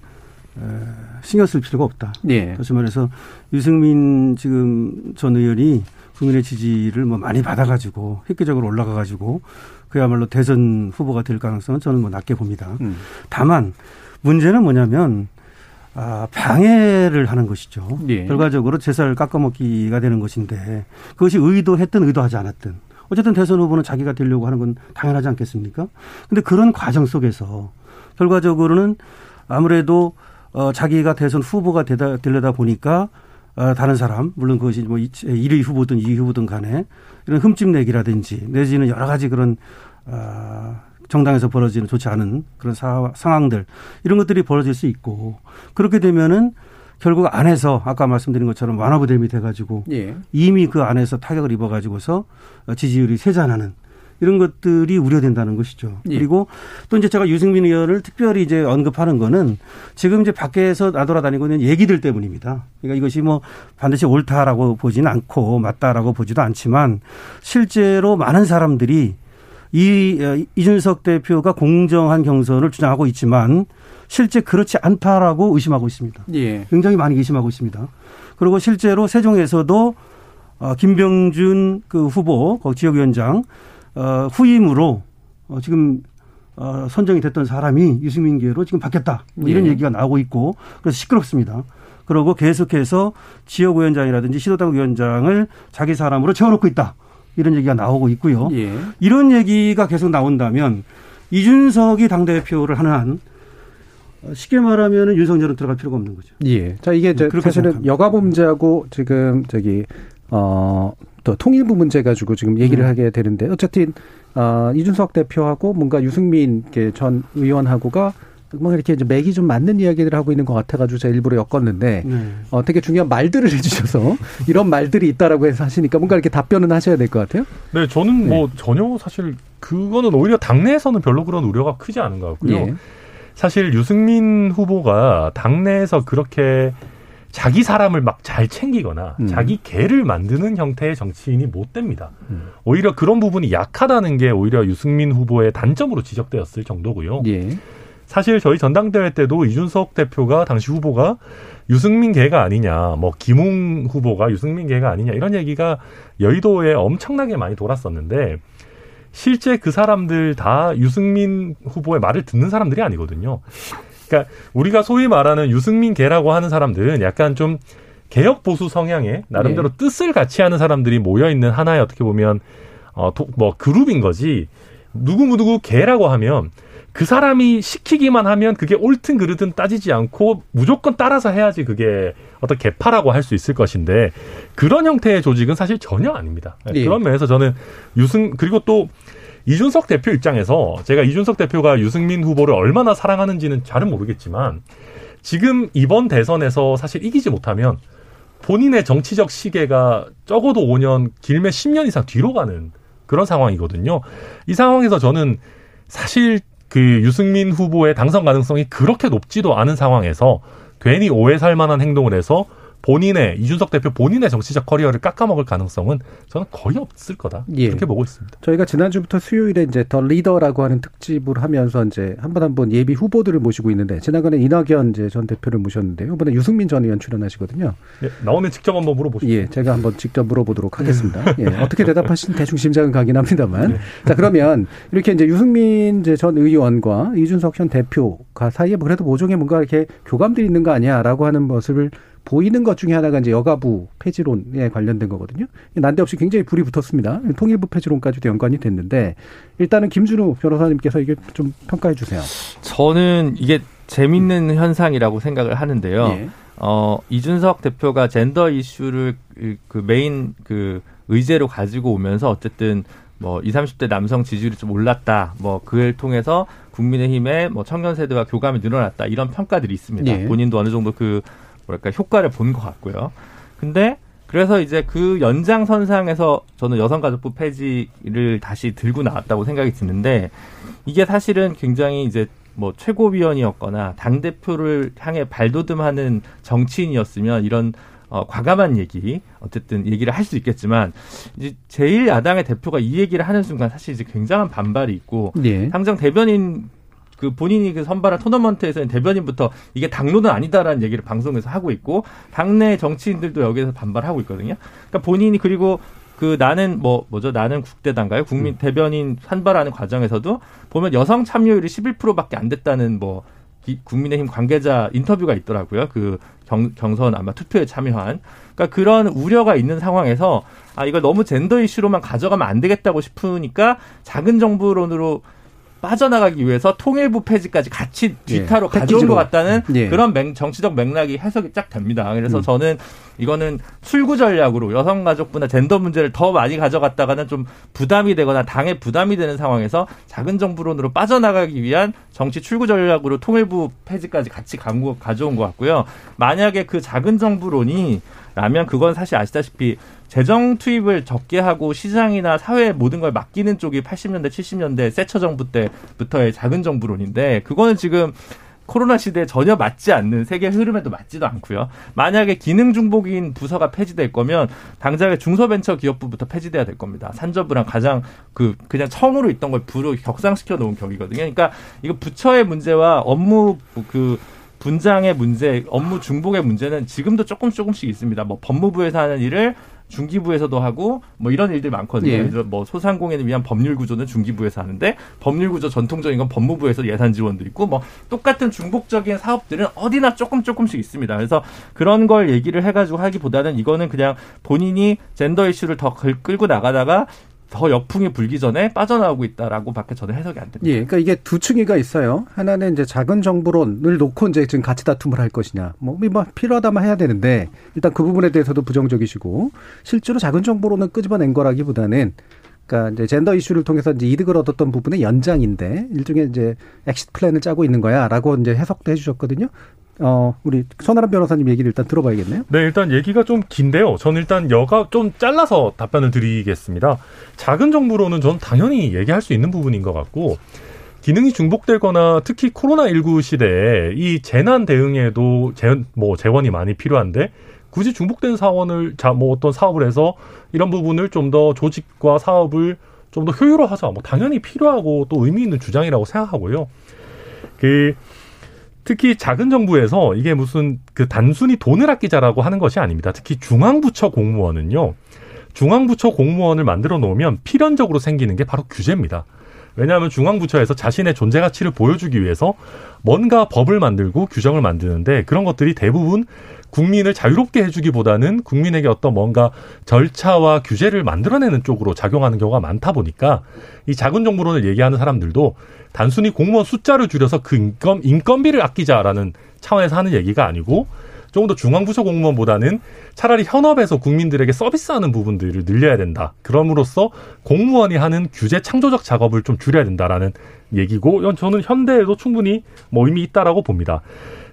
신경 쓸 필요가 없다. 예. 다시 말해서 유승민 지금 전 의원이 국민의 지지를 뭐 많이 받아가지고 획기적으로 올라가가지고 그야말로 대선 후보가 될 가능성은 저는 뭐 낮게 봅니다. 음. 다만 문제는 뭐냐면 아, 방해를 하는 것이죠. 예. 결과적으로 제사를 깎아먹기가 되는 것인데 그것이 의도했든 의도하지 않았든 어쨌든 대선 후보는 자기가 되려고 하는 건 당연하지 않겠습니까? 근데 그런 과정 속에서 결과적으로는 아무래도 어, 자기가 대선 후보가 되다, 되려다 보니까 어, 다른 사람, 물론 그것이 뭐 1위 후보든 2위 후보든 간에 이런 흠집내기라든지 내지는 여러 가지 그런, 어, 정당에서 벌어지는 좋지 않은 그런 사, 상황들 이런 것들이 벌어질 수 있고 그렇게 되면은 결국 안에서 아까 말씀드린 것처럼 완화부댐이 돼가지고 예. 이미 그 안에서 타격을 입어가지고서 지지율이 쇠잔하는 이런 것들이 우려된다는 것이죠. 예. 그리고 또 이제 제가 유승민 의원을 특별히 이제 언급하는 거는 지금 이제 밖에서 나돌아다니고 있는 얘기들 때문입니다. 그러니까 이것이 뭐 반드시 옳다라고 보지는 않고 맞다라고 보지도 않지만 실제로 많은 사람들이 이 어, 이준석 대표가 공정한 경선을 주장하고 있지만 실제 그렇지 않다라고 의심하고 있습니다. 예. 굉장히 많이 의심하고 있습니다. 그리고 실제로 세종에서도 어, 김병준 그 후보 그 지역위원장 어, 후임으로 어, 지금 어, 선정이 됐던 사람이 유승민 계로 지금 바뀌었다. 뭐 이런 예. 얘기가 나오고 있고 그래서 시끄럽습니다. 그리고 계속해서 지역위원장이라든지 시도당 위원장을 자기 사람으로 채워놓고 있다. 이런 얘기가 나오고 있고요. 예. 이런 얘기가 계속 나온다면 이준석이 당대표를 하는 한 어, 쉽게 말하면 윤석열은 들어갈 필요가 없는 거죠. 예. 자, 이게 네, 사실은 생각합니다. 여가부 문제하고 지금 저기, 어, 또 통일부 문제 가지고 지금 얘기를 음. 하게 되는데 어쨌든, 어, 이준석 대표하고 뭔가 유승민 전 의원하고가 뭔가 이렇게 이제 맥이 좀 맞는 이야기들을 하고 있는 것 같아가지고 제가 일부러 엮었는데 네. 어, 되게 중요한 말들을 해주셔서 이런 말들이 있다라고 해서 하시니까 뭔가 이렇게 답변은 하셔야 될 것 같아요. 네, 저는 뭐 전혀 사실 그거는 오히려 당내에서는 별로 그런 우려가 크지 않은 것 같고요. 예. 사실 유승민 후보가 당내에서 그렇게 자기 사람을 막 잘 챙기거나 음. 자기 개를 만드는 형태의 정치인이 못 됩니다. 음. 오히려 그런 부분이 약하다는 게 오히려 유승민 후보의 단점으로 지적되었을 정도고요. 예. 사실 저희 전당대회 때도 이준석 대표가 당시 후보가 유승민 개가 아니냐, 뭐 김웅 후보가 유승민 개가 아니냐 이런 얘기가 여의도에 엄청나게 많이 돌았었는데 실제 그 사람들 다 유승민 후보의 말을 듣는 사람들이 아니거든요. 그러니까 우리가 소위 말하는 유승민 개라고 하는 사람들은 약간 좀 개혁 보수 성향의 나름대로 네. 뜻을 같이 하는 사람들이 모여 있는 하나의 어떻게 보면 어뭐 그룹인 거지 누구 누구 개라고 하면 그 사람이 시키기만 하면 그게 옳든 그르든 따지지 않고 무조건 따라서 해야지 그게 어떤 개파라고 할 수 있을 것인데 그런 형태의 조직은 사실 전혀 아닙니다. 예. 그런 면에서 저는 유승 그리고 또 이준석 대표 입장에서 제가 이준석 대표가 유승민 후보를 얼마나 사랑하는지는 잘은 모르겠지만 지금 이번 대선에서 사실 이기지 못하면 본인의 정치적 시계가 적어도 5년, 길면 10년 이상 뒤로 가는 그런 상황이거든요. 이 상황에서 저는 사실 그 유승민 후보의 당선 가능성이 그렇게 높지도 않은 상황에서 괜히 오해 살 만한 행동을 해서 본인의 이준석 대표 본인의 정치적 커리어를 깎아먹을 가능성은 저는 거의 없을 거다 예. 그렇게 보고 있습니다. 저희가 지난주부터 수요일에 이제 더 리더라고 하는 특집을 하면서 이제 한 번 한 번 예비 후보들을 모시고 있는데 지난번에 이낙연 이제 전 대표를 모셨는데 이번에 유승민 전 의원 출연하시거든요. 예, 나오면 직접 한번 물어보시죠. 예, 제가 한번 직접 물어보도록 하겠습니다. 예, 어떻게 대답하시는 대충 심장은 가긴 합니다만. 자, 그러면 이렇게 이제 유승민 이제 전 의원과 이준석 현 대표가 사이에 뭐 그래도 모종의 뭔가 이렇게 교감들이 있는 거 아니야라고 하는 모습을 보이는 것 중에 하나가 이제 여가부 폐지론에 관련된 거거든요. 난데없이 굉장히 불이 붙었습니다. 통일부 폐지론까지도 연관이 됐는데 일단은 김준우 변호사님께서 이게 좀 평가해 주세요. 저는 이게 재밌는 현상이라고 생각을 하는데요. 예. 어, 이준석 대표가 젠더 이슈를 그- 그 메인 그 의제로 가지고 오면서 어쨌든 뭐 20, 30대 남성 지지율이 좀 올랐다. 뭐 그걸 통해서 국민의힘의 뭐 청년 세대와 교감이 늘어났다. 이런 평가들이 있습니다. 예. 본인도 어느 정도 그 뭐랄까 효과를 본 것 같고요. 근데 그래서 이제 그 연장선상에서 저는 여성가족부 폐지를 다시 들고 나왔다고 생각이 드는데 이게 사실은 굉장히 이제 뭐 최고위원이었거나 당 대표를 향해 발돋움하는 정치인이었으면 이런 어, 과감한 얘기 어쨌든 얘기를 할 수 있겠지만 이제 제일 야당의 대표가 이 얘기를 하는 순간 사실 이제 굉장한 반발이 있고 예. 당장 대변인 그 본인이 그 선발한 토너먼트에서는 대변인부터 이게 당론은 아니다라는 얘기를 방송에서 하고 있고 당내 정치인들도 여기에서 반발하고 있거든요. 그러니까 본인이 그리고 그 나는 뭐 뭐죠 나는 국대단가요 국민 대변인 선발하는 과정에서도 보면 여성 참여율이 11%밖에 안 됐다는 뭐 기- 국민의힘 관계자 인터뷰가 있더라고요. 그 경, 경선 아마 투표에 참여한. 그러니까 그런 우려가 있는 상황에서 아 이걸 너무 젠더 이슈로만 가져가면 안 되겠다고 싶으니까 작은 정부론으로 빠져나가기 위해서 통일부 폐지까지 같이 뒤타로 예, 가져온. 것 같다는 예. 그런 맹- 정치적 맥락이 해석이 쫙 됩니다. 그래서 음. 저는 이거는 출구 전략으로 여성가족부나 젠더 문제를 더 많이 가져갔다가는 좀 부담이 되거나 당에 부담이 되는 상황에서 작은 정부론으로 빠져나가기 위한 정치 출구 전략으로 통일부 폐지까지 같이 가져온 것 같고요. 만약에 그 작은 정부론이 라면 그건 사실 아시다시피 재정 투입을 적게 하고 시장이나 사회에 모든 걸 맡기는 쪽이 80년대, 70년대 세처 정부 때부터의 작은 정부론인데 그거는 지금 코로나 시대에 전혀 맞지 않는 세계 흐름에도 맞지도 않고요. 만약에 기능 중복인 부서가 폐지될 거면 당장의 중소벤처 기업부부터 폐지돼야 될 겁니다. 산저부랑 가장 그 그냥 처음으로 있던 걸 부로 격상시켜 놓은 격이거든요. 그러니까 이거 부처의 문제와 업무 그 분장의 문제, 업무 중복의 문제는 지금도 조금 조금씩 있습니다. 뭐 법무부에서 하는 일을 중기부에서도 하고 뭐 이런 일들이 많거든요. 예. 예를 들어 뭐 소상공인을 위한 법률 구조는 중기부에서 하는데 법률 구조 전통적인 건 법무부에서 예산 지원도 있고 뭐 똑같은 중복적인 사업들은 어디나 조금 조금씩 있습니다. 그래서 그런 걸 얘기를 해가지고 하기보다는 이거는 그냥 본인이 젠더 이슈를 더 끌- 끌고 나가다가 더 역풍이 불기 전에 빠져나오고 있다라고 밖에 저는 해석이 안 됩니다. 예, 그러니까 이게 두 층이가 있어요. 하나는 이제 작은 정부론을 놓고 이제 지금 가치 다툼을 할 것이냐. 뭐, 뭐 필요하다면 해야 되는데 일단 그 부분에 대해서도 부정적이시고 실제로 작은 정부론을 끄집어낸 거라기보다는 그러니까 이제 젠더 이슈를 통해서 이제 이득을 얻었던 부분의 연장인데 일종의 이제 exit plan을 짜고 있는 거야라고 이제 해석도 해주셨거든요. 어, 우리 천하람 변호사님 얘기를 일단 들어봐야겠네요. 네, 일단 얘기가 좀 긴데요. 저는 일단 여가 좀 잘라서 답변을 드리겠습니다. 작은 정부로는 전 당연히 얘기할 수 있는 부분인 것 같고, 기능이 중복되거나 특히 코로나19 시대에 이 재난 대응에도 재, 뭐 재원이 많이 필요한데, 굳이 중복된 사원을, 자, 뭐 어떤 사업을 해서 이런 부분을 좀 더 조직과 사업을 좀 더 효율화하자. 뭐 당연히 필요하고 또 의미 있는 주장이라고 생각하고요. 그, 특히 작은 정부에서 이게 무슨 그 단순히 돈을 아끼자라고 하는 것이 아닙니다. 특히 중앙부처 공무원은요. 중앙부처 공무원을 만들어 놓으면 필연적으로 생기는 게 바로 규제입니다. 왜냐하면 중앙부처에서 자신의 존재 가치를 보여주기 위해서 뭔가 법을 만들고 규정을 만드는데 그런 것들이 대부분 국민을 자유롭게 해주기보다는 국민에게 어떤 뭔가 절차와 규제를 만들어내는 쪽으로 작용하는 경우가 많다 보니까 이 작은 정부론을 얘기하는 사람들도 단순히 공무원 숫자를 줄여서 그 인건, 인건비를 아끼자라는 차원에서 하는 얘기가 아니고 조금 더 중앙부처 공무원보다는 차라리 현업에서 국민들에게 서비스하는 부분들을 늘려야 된다. 그럼으로써 공무원이 하는 규제 창조적 작업을 좀 줄여야 된다라는 얘기고 저는 현대에도 충분히 뭐 의미 있다라고 봅니다.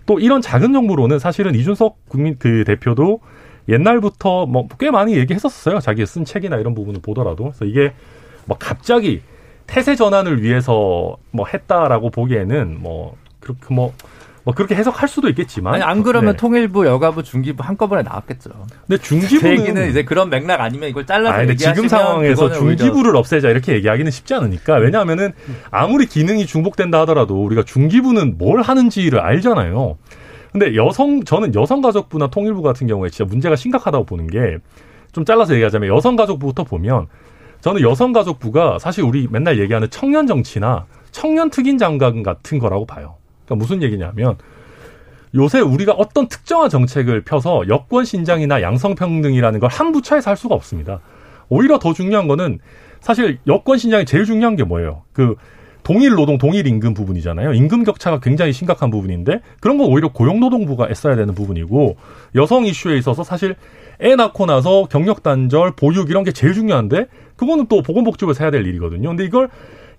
또 이런 작은 정부로는 사실은 이준석 국민 그 대표도 옛날부터 뭐 꽤 많이 얘기했었어요. 자기 쓴 책이나 이런 부분을 보더라도. 그래서 이게 뭐 갑자기 태세 전환을 위해서 뭐 했다라고 보기에는 뭐 그렇게 뭐, 뭐 그렇게 해석할 수도 있겠지만 아니 안 그러면 네. 통일부, 여가부, 중기부 한꺼번에 나왔겠죠. 근데 제 중기부는 얘기는 이제 그런 맥락 아니면 이걸 잘라서 아니, 지금 상황에서 중기부를 없애자 이렇게 얘기하기는 쉽지 않으니까 왜냐하면은 아무리 기능이 중복된다 하더라도 우리가 중기부는 뭘 하는지를 알잖아요. 근데 여성 저는 여성가족부나 통일부 같은 경우에 진짜 문제가 심각하다고 보는 게 좀 잘라서 얘기하자면 여성가족부부터 보면 저는 여성가족부가 사실 우리 맨날 얘기하는 청년 정치나 청년 특인 장관 같은 거라고 봐요. 그러니까 무슨 얘기냐면 요새 우리가 어떤 특정한 정책을 펴서 여권 신장이나 양성평등이라는 걸 한 부처에서 할 수가 없습니다. 오히려 더 중요한 거는 사실 여권 신장이 제일 중요한 게 뭐예요? 그 동일 노동, 동일 임금 부분이잖아요. 임금 격차가 굉장히 심각한 부분인데 그런 건 오히려 고용노동부가 애써야 되는 부분이고 여성 이슈에 있어서 사실 애 낳고 나서 경력 단절, 보육 이런 게 제일 중요한데 그거는 또 보건복지부에서 해야 될 일이거든요. 근데 이걸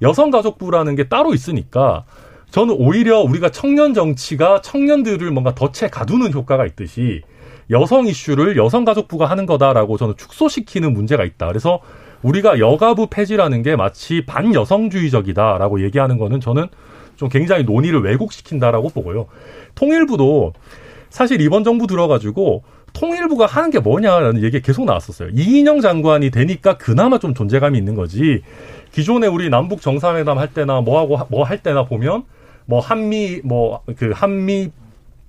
여성가족부라는 게 따로 있으니까 저는 오히려 우리가 청년 정치가 청년들을 뭔가 덫에 가두는 효과가 있듯이 여성 이슈를 여성가족부가 하는 거다라고 저는 축소시키는 문제가 있다. 그래서 우리가 여가부 폐지라는 게 마치 반여성주의적이다라고 얘기하는 거는 저는 좀 굉장히 논의를 왜곡시킨다라고 보고요. 통일부도 사실 이번 정부 들어가지고 통일부가 하는 게 뭐냐라는 얘기가 계속 나왔었어요. 이인영 장관이 되니까 그나마 좀 존재감이 있는 거지. 기존에 우리 남북 정상회담 할 때나 뭐 하고 뭐 할 때나 보면 뭐 한미 뭐 그 한미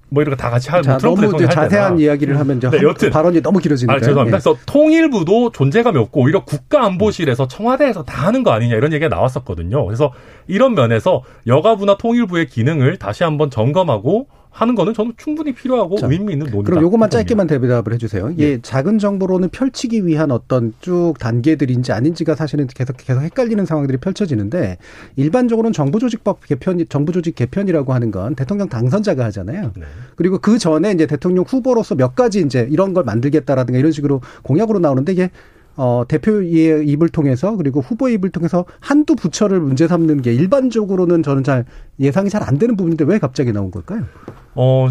뭐 이런 거 다 같이 하고 자, 트럼프 너무 자세한. 이야기를 하면 이제 네, 한- 여튼. 발언이 너무 길어지니까. 아, 죄송합니다. 그래서 통일부도 존재감이 없고 오히려 국가안보실에서 청와대에서 다 하는 거 아니냐 이런 얘기가 나왔었거든요. 그래서 이런 면에서 여가부나 통일부의 기능을 다시 한번 점검하고 하는 거는 저는 충분히 필요하고 자, 의미 있는 논의다. 그럼 요것만. 짧게만 대답을 해주세요. 이게 작은 정부로는 펼치기 위한 어떤 쭉 단계들인지 아닌지가 사실은 계속 계속 헷갈리는 상황들이 펼쳐지는데 일반적으로는 정부조직법 개편, 정부조직 개편이라고 하는 건 대통령 당선자가 하잖아요. 네. 그리고 그 전에 이제 대통령 후보로서 몇 가지 이제 이런 걸 만들겠다라든가 이런 식으로 공약으로 나오는데 이게 어, 대표의 입을 통해서 그리고 후보의 입을 통해서 한두 부처를 문제 삼는 게 일반적으로는 저는 잘 예상이 잘 안 되는 부분인데 왜 갑자기 나온 걸까요? 어,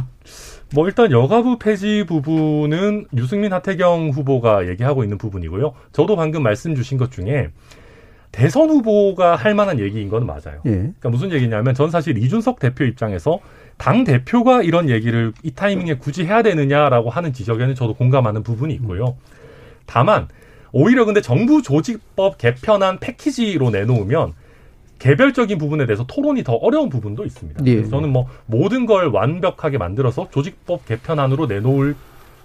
뭐 일단 여가부 폐지 부분은 유승민 하태경 후보가 얘기하고 있는 부분이고요. 저도 방금 말씀 주신 것 중에 대선 후보가 할 만한 얘기인 건 맞아요. 예. 그러니까 무슨 얘기냐면 전 사실 이준석 대표 입장에서 당 대표가 이런 얘기를 이 타이밍에 굳이 해야 되느냐라고 하는 지적에는 저도 공감하는 부분이 있고요. 다만 오히려 근데 정부 조직법 개편안 패키지로 내놓으면 개별적인 부분에 대해서 토론이 더 어려운 부분도 있습니다. 예. 그래서 저는 뭐 모든 걸 완벽하게 만들어서 조직법 개편안으로 내놓을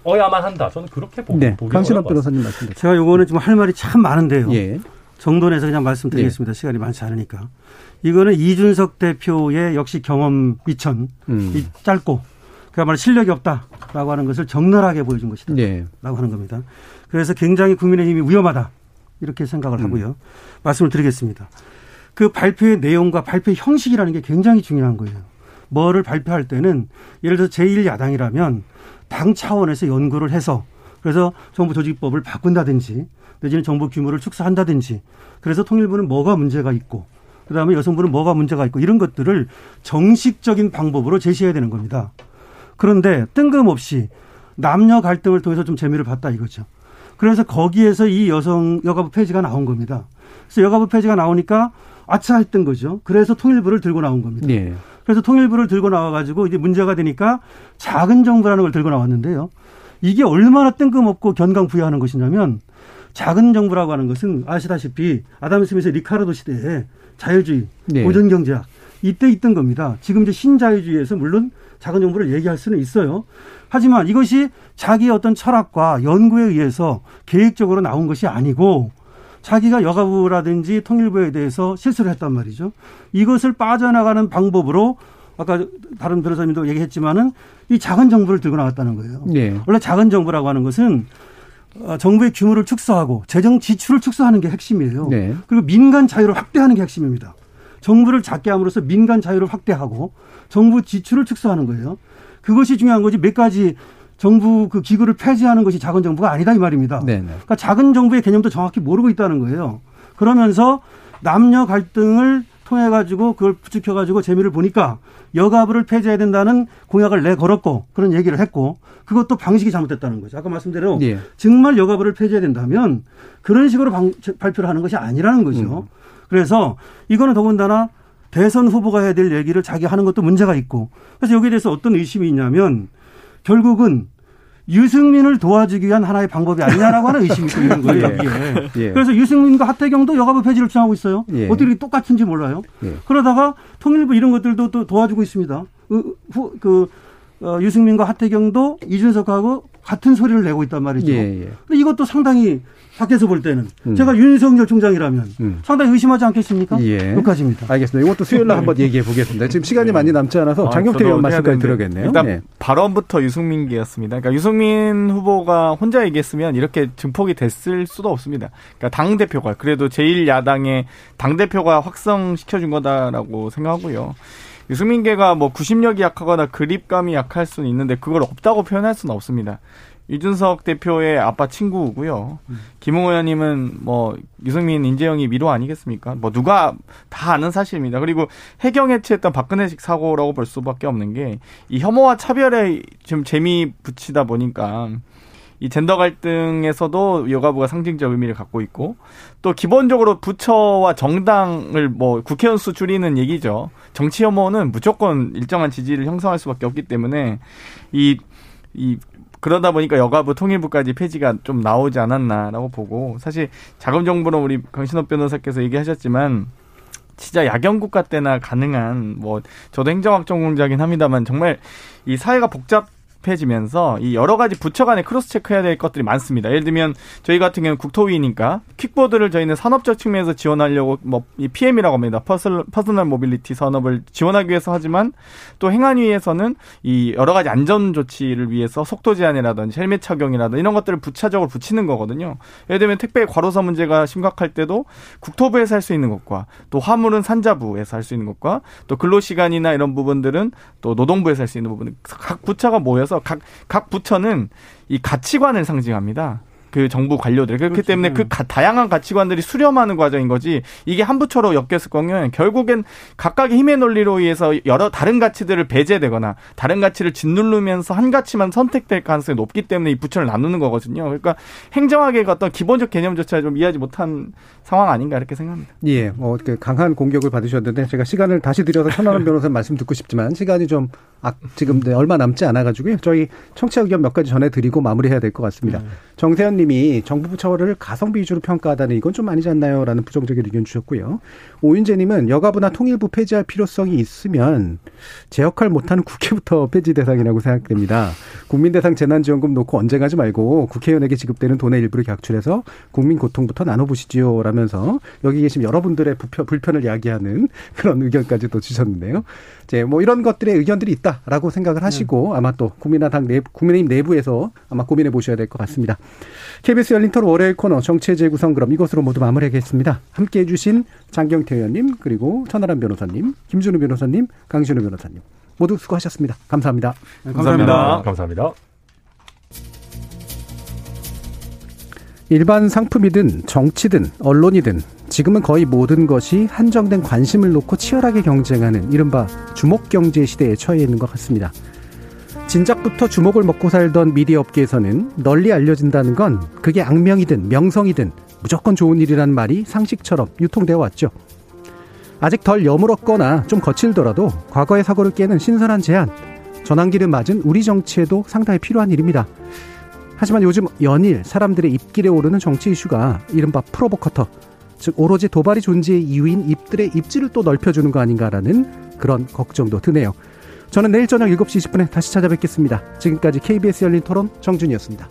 어야만 한다. 저는 그렇게 보기 네. 보기 강신업 변호사님 말씀. 제가 요거는 지금 할 말이 참 많은데요. 예. 정돈해서 그냥 말씀드리겠습니다. 시간이 많지 않으니까. 이거는 이준석 대표의 역시 경험 미천, 음. 이 짧고 그야말로 실력이 없다라고 하는 것을 적나라하게 보여준 것이다. 예. 라고 하는 겁니다. 그래서 굉장히 국민의힘이 위험하다. 이렇게 생각을 하고요. 말씀을 드리겠습니다. 그 발표의 내용과 발표의 형식이라는 게 굉장히 중요한 거예요. 뭐를 발표할 때는 예를 들어서 제1야당이라면 당 차원에서 연구를 해서 그래서 정부 조직법을 바꾼다든지 내지는 정부 규모를 축소한다든지 그래서 통일부는 뭐가 문제가 있고 그다음에 여성부는 뭐가 문제가 있고 이런 것들을 정식적인 방법으로 제시해야 되는 겁니다. 그런데 뜬금없이 남녀 갈등을 통해서 좀 재미를 봤다 이거죠. 그래서 거기에서 이 여성 여가부 폐지가 나온 겁니다. 그래서 여가부 폐지가 나오니까 아차 했던 거죠. 그래서 통일부를 들고 나온 겁니다. 예. 그래서 통일부를 들고 나와가지고 이제 문제가 되니까 작은 정부라는 걸 들고 나왔는데요. 이게 얼마나 뜬금없고 견강 부여하는 것이냐면 작은 정부라고 하는 것은 아시다시피 아담 스미스 리카르도 시대에 자유주의, 네. 보존경제학 이때 있던 겁니다. 지금 이제 신자유주의에서 물론 작은 정부를 얘기할 수는 있어요. 하지만 이것이 자기의 어떤 철학과 연구에 의해서 계획적으로 나온 것이 아니고 자기가 여가부라든지 통일부에 대해서 실수를 했단 말이죠. 이것을 빠져나가는 방법으로 아까 다른 변호사님도 얘기했지만은 이 작은 정부를 들고 나왔다는 거예요. 예. 원래 작은 정부라고 하는 것은 어, 정부의 규모를 축소하고 재정 지출을 축소하는 게 핵심이에요. 네. 그리고 민간 자유를 확대하는 게 핵심입니다. 정부를 작게 함으로써 민간 자유를 확대하고 정부 지출을 축소하는 거예요. 그것이 중요한 거지 몇 가지 정부 그 기구를 폐지하는 것이 작은 정부가 아니다 이 말입니다. 네, 네. 그러니까 작은 정부의 개념도 정확히 모르고 있다는 거예요. 그러면서 남녀 갈등을 통해 가지고 그걸 부추켜 가지고 재미를 보니까 여가부를 폐지해야 된다는 공약을 내 걸었고 그런 얘기를 했고 그것도 방식이 잘못됐다는 거죠. 아까 말씀대로 예. 정말 여가부를 폐지해야 된다면 그런 식으로 방, 발표를 하는 것이 아니라는 거죠. 음. 그래서 이거는 더군다나 대선 후보가 해야 될 얘기를 자기 하는 것도 문제가 있고 그래서 여기에 대해서 어떤 의심이 있냐면 결국은 유승민을 도와주기 위한 하나의 방법이 아니냐라고 하는 의심이 있는 거예요. 예. 여기에. 예. 그래서 유승민과 하태경도 여가부 폐지를 주장하고 있어요. 예. 어떻게 똑같은지 몰라요. 예. 그러다가 통일부 이런 것들도 또 도와주고 있습니다. 그, 후- 그 어, 유승민과 하태경도 이준석하고 같은 소리를 내고 있단 말이죠. 예, 예. 근데 이것도 상당히 밖에서 볼 때는 음. 제가 윤석열 총장이라면 음. 상당히 의심하지 않겠습니까? 예. 여기까지입니다. 알겠습니다. 이것도 수요일 날 한번 얘기해 보겠습니다. 지금 시간이 많이 남지 않아서 아, 장경태 의원 말씀까지 되는데. 들어야겠네요. 일단 네. 발언부터 유승민계였습니다. 그러니까 유승민 후보가 혼자 얘기했으면 이렇게 증폭이 됐을 수도 없습니다. 그러니까 당 대표가 그래도 제1 야당의 당 대표가 확성시켜 준 거다라고 생각하고요. 유승민계가 뭐 구심력이 약하거나 그립감이 약할 수는 있는데 그걸 없다고 표현할 수는 없습니다. 이준석 대표의 아빠 친구고요. 김웅 의원님은 뭐 유승민 인재영이 미로 아니겠습니까? 뭐 누가 다 아는 사실입니다. 그리고 해경 해체했던 박근혜식 사고라고 볼 수밖에 없는 게 이 혐오와 차별에 좀 재미 붙이다 보니까 이 젠더 갈등에서도 여가부가 상징적 의미를 갖고 있고 또 기본적으로 부처와 정당을 뭐 국회의원 수 줄이는 얘기죠. 정치 혐오는 무조건 일정한 지지를 형성할 수밖에 없기 때문에 이, 이 그러다 보니까 여가부 통일부까지 폐지가 좀 나오지 않았나라고 보고 사실 작은 정부는 우리 강신업 변호사께서 얘기하셨지만 진짜 야경 국가 때나 가능한 뭐 저도 행정학 전공자긴 합니다만 정말 이 사회가 복잡 해지면서 이 여러 가지 부처 간에 cross check해야 될 것들이 많습니다. 예를 들면 저희 같은 경우는 국토위니까 킥보드를 저희는 산업적 측면에서 지원하려고 뭐 이 PM이라고 합니다. personal, personal mobility 산업을 지원하기 위해서 하지만 또 행안위에서는 이 여러 가지 안전 조치를 위해서 속도 제한이라든지 헬멧 착용이라든지 이런 것들을 부차적으로 붙이는 거거든요. 예를 들면 택배 과로사 문제가 심각할 때도 국토부에서 할 수 있는 것과 또 화물은 산자부에서 할 수 있는 것과 또 근로 시간이나 이런 부분들은 또 노동부에서 할 수 있는 부분은 각 부처가 모여서 각, 각 부처는 이 가치관을 상징합니다. 그 정부 관료들 그렇기 그렇죠. 때문에 그 가- 다양한 가치관들이 수렴하는 과정인 거지 이게 한 부처로 엮였을 거면 결국엔 각각의 힘의 논리로 의해서 여러 다른 가치들을 배제되거나 다른 가치를 짓누르면서 한 가치만 선택될 가능성이 높기 때문에 이 부처를 나누는 거거든요. 그러니까 행정학의 어떤 기본적 개념조차 좀 이해하지 못한 상황 아닌가 이렇게 생각합니다. 예, 어, 그 강한 공격을 받으셨는데 제가 시간을 다시 들여서 천하람 변호사 말씀 듣고 싶지만 시간이 좀 아, 지금 네, 얼마 남지 않아가지고요. 저희 청취자 의견 몇 가지 전해드리고 마무리해야 될 것 같습니다. 정세현 님이 정부 부처를 가성비 위주로 평가하다는 이건 좀 아니지 않나요?라는 부정적인 의견 주셨고요. 오윤재 님은 여가부나 통일부 폐지할 필요성이 있으면 제 역할 못하는 국회부터 폐지 대상이라고 생각됩니다. 국민 대상 재난지원금 놓고 언쟁 하지 말고 국회의원에게 지급되는 돈의 일부를 각출해서 국민 고통부터 나눠보시지요. 라면서 여기 계신 여러분들의 불편을 야기하는 그런 의견까지도 주셨는데요. 이제 뭐 이런 것들의 의견들이 있다라고 생각을 하시고 아마 또 국민의당 내부, 국민의힘 내부에서 아마 고민해 보셔야 될 것 같습니다. KBS 열린 토론 월요일 코너 정치의 재구성 그럼 이것으로 모두 마무리하겠습니다. 함께 해 주신 장경태 의원님 그리고 천하람 변호사님, 김준우 변호사님, 강신우 변호사님 모두 수고하셨습니다. 감사합니다. 네, 감사합니다. 감사합니다. 일반 상품이든 정치든 언론이든 지금은 거의 모든 것이 한정된 관심을 놓고 치열하게 경쟁하는 이른바 주목 경제 시대에 처해 있는 것 같습니다. 진작부터 주목을 먹고 살던 미디어 업계에서는 널리 알려진다는 건 그게 악명이든 명성이든 무조건 좋은 일이라는 말이 상식처럼 유통되어 왔죠. 아직 덜 여물었거나 좀 거칠더라도 과거의 사고를 깨는 신선한 제안, 전환기를 맞은 우리 정치에도 상당히 필요한 일입니다. 하지만 요즘 연일 사람들의 입길에 오르는 정치 이슈가 이른바 프로보커터, 즉 오로지 도발이 존재의 이유인 입들의 입지를 또 넓혀주는 거 아닌가라는 그런 걱정도 드네요. 저는 내일 저녁 7시 20분에 다시 찾아뵙겠습니다. 지금까지 KBS 열린 토론 정준이었습니다.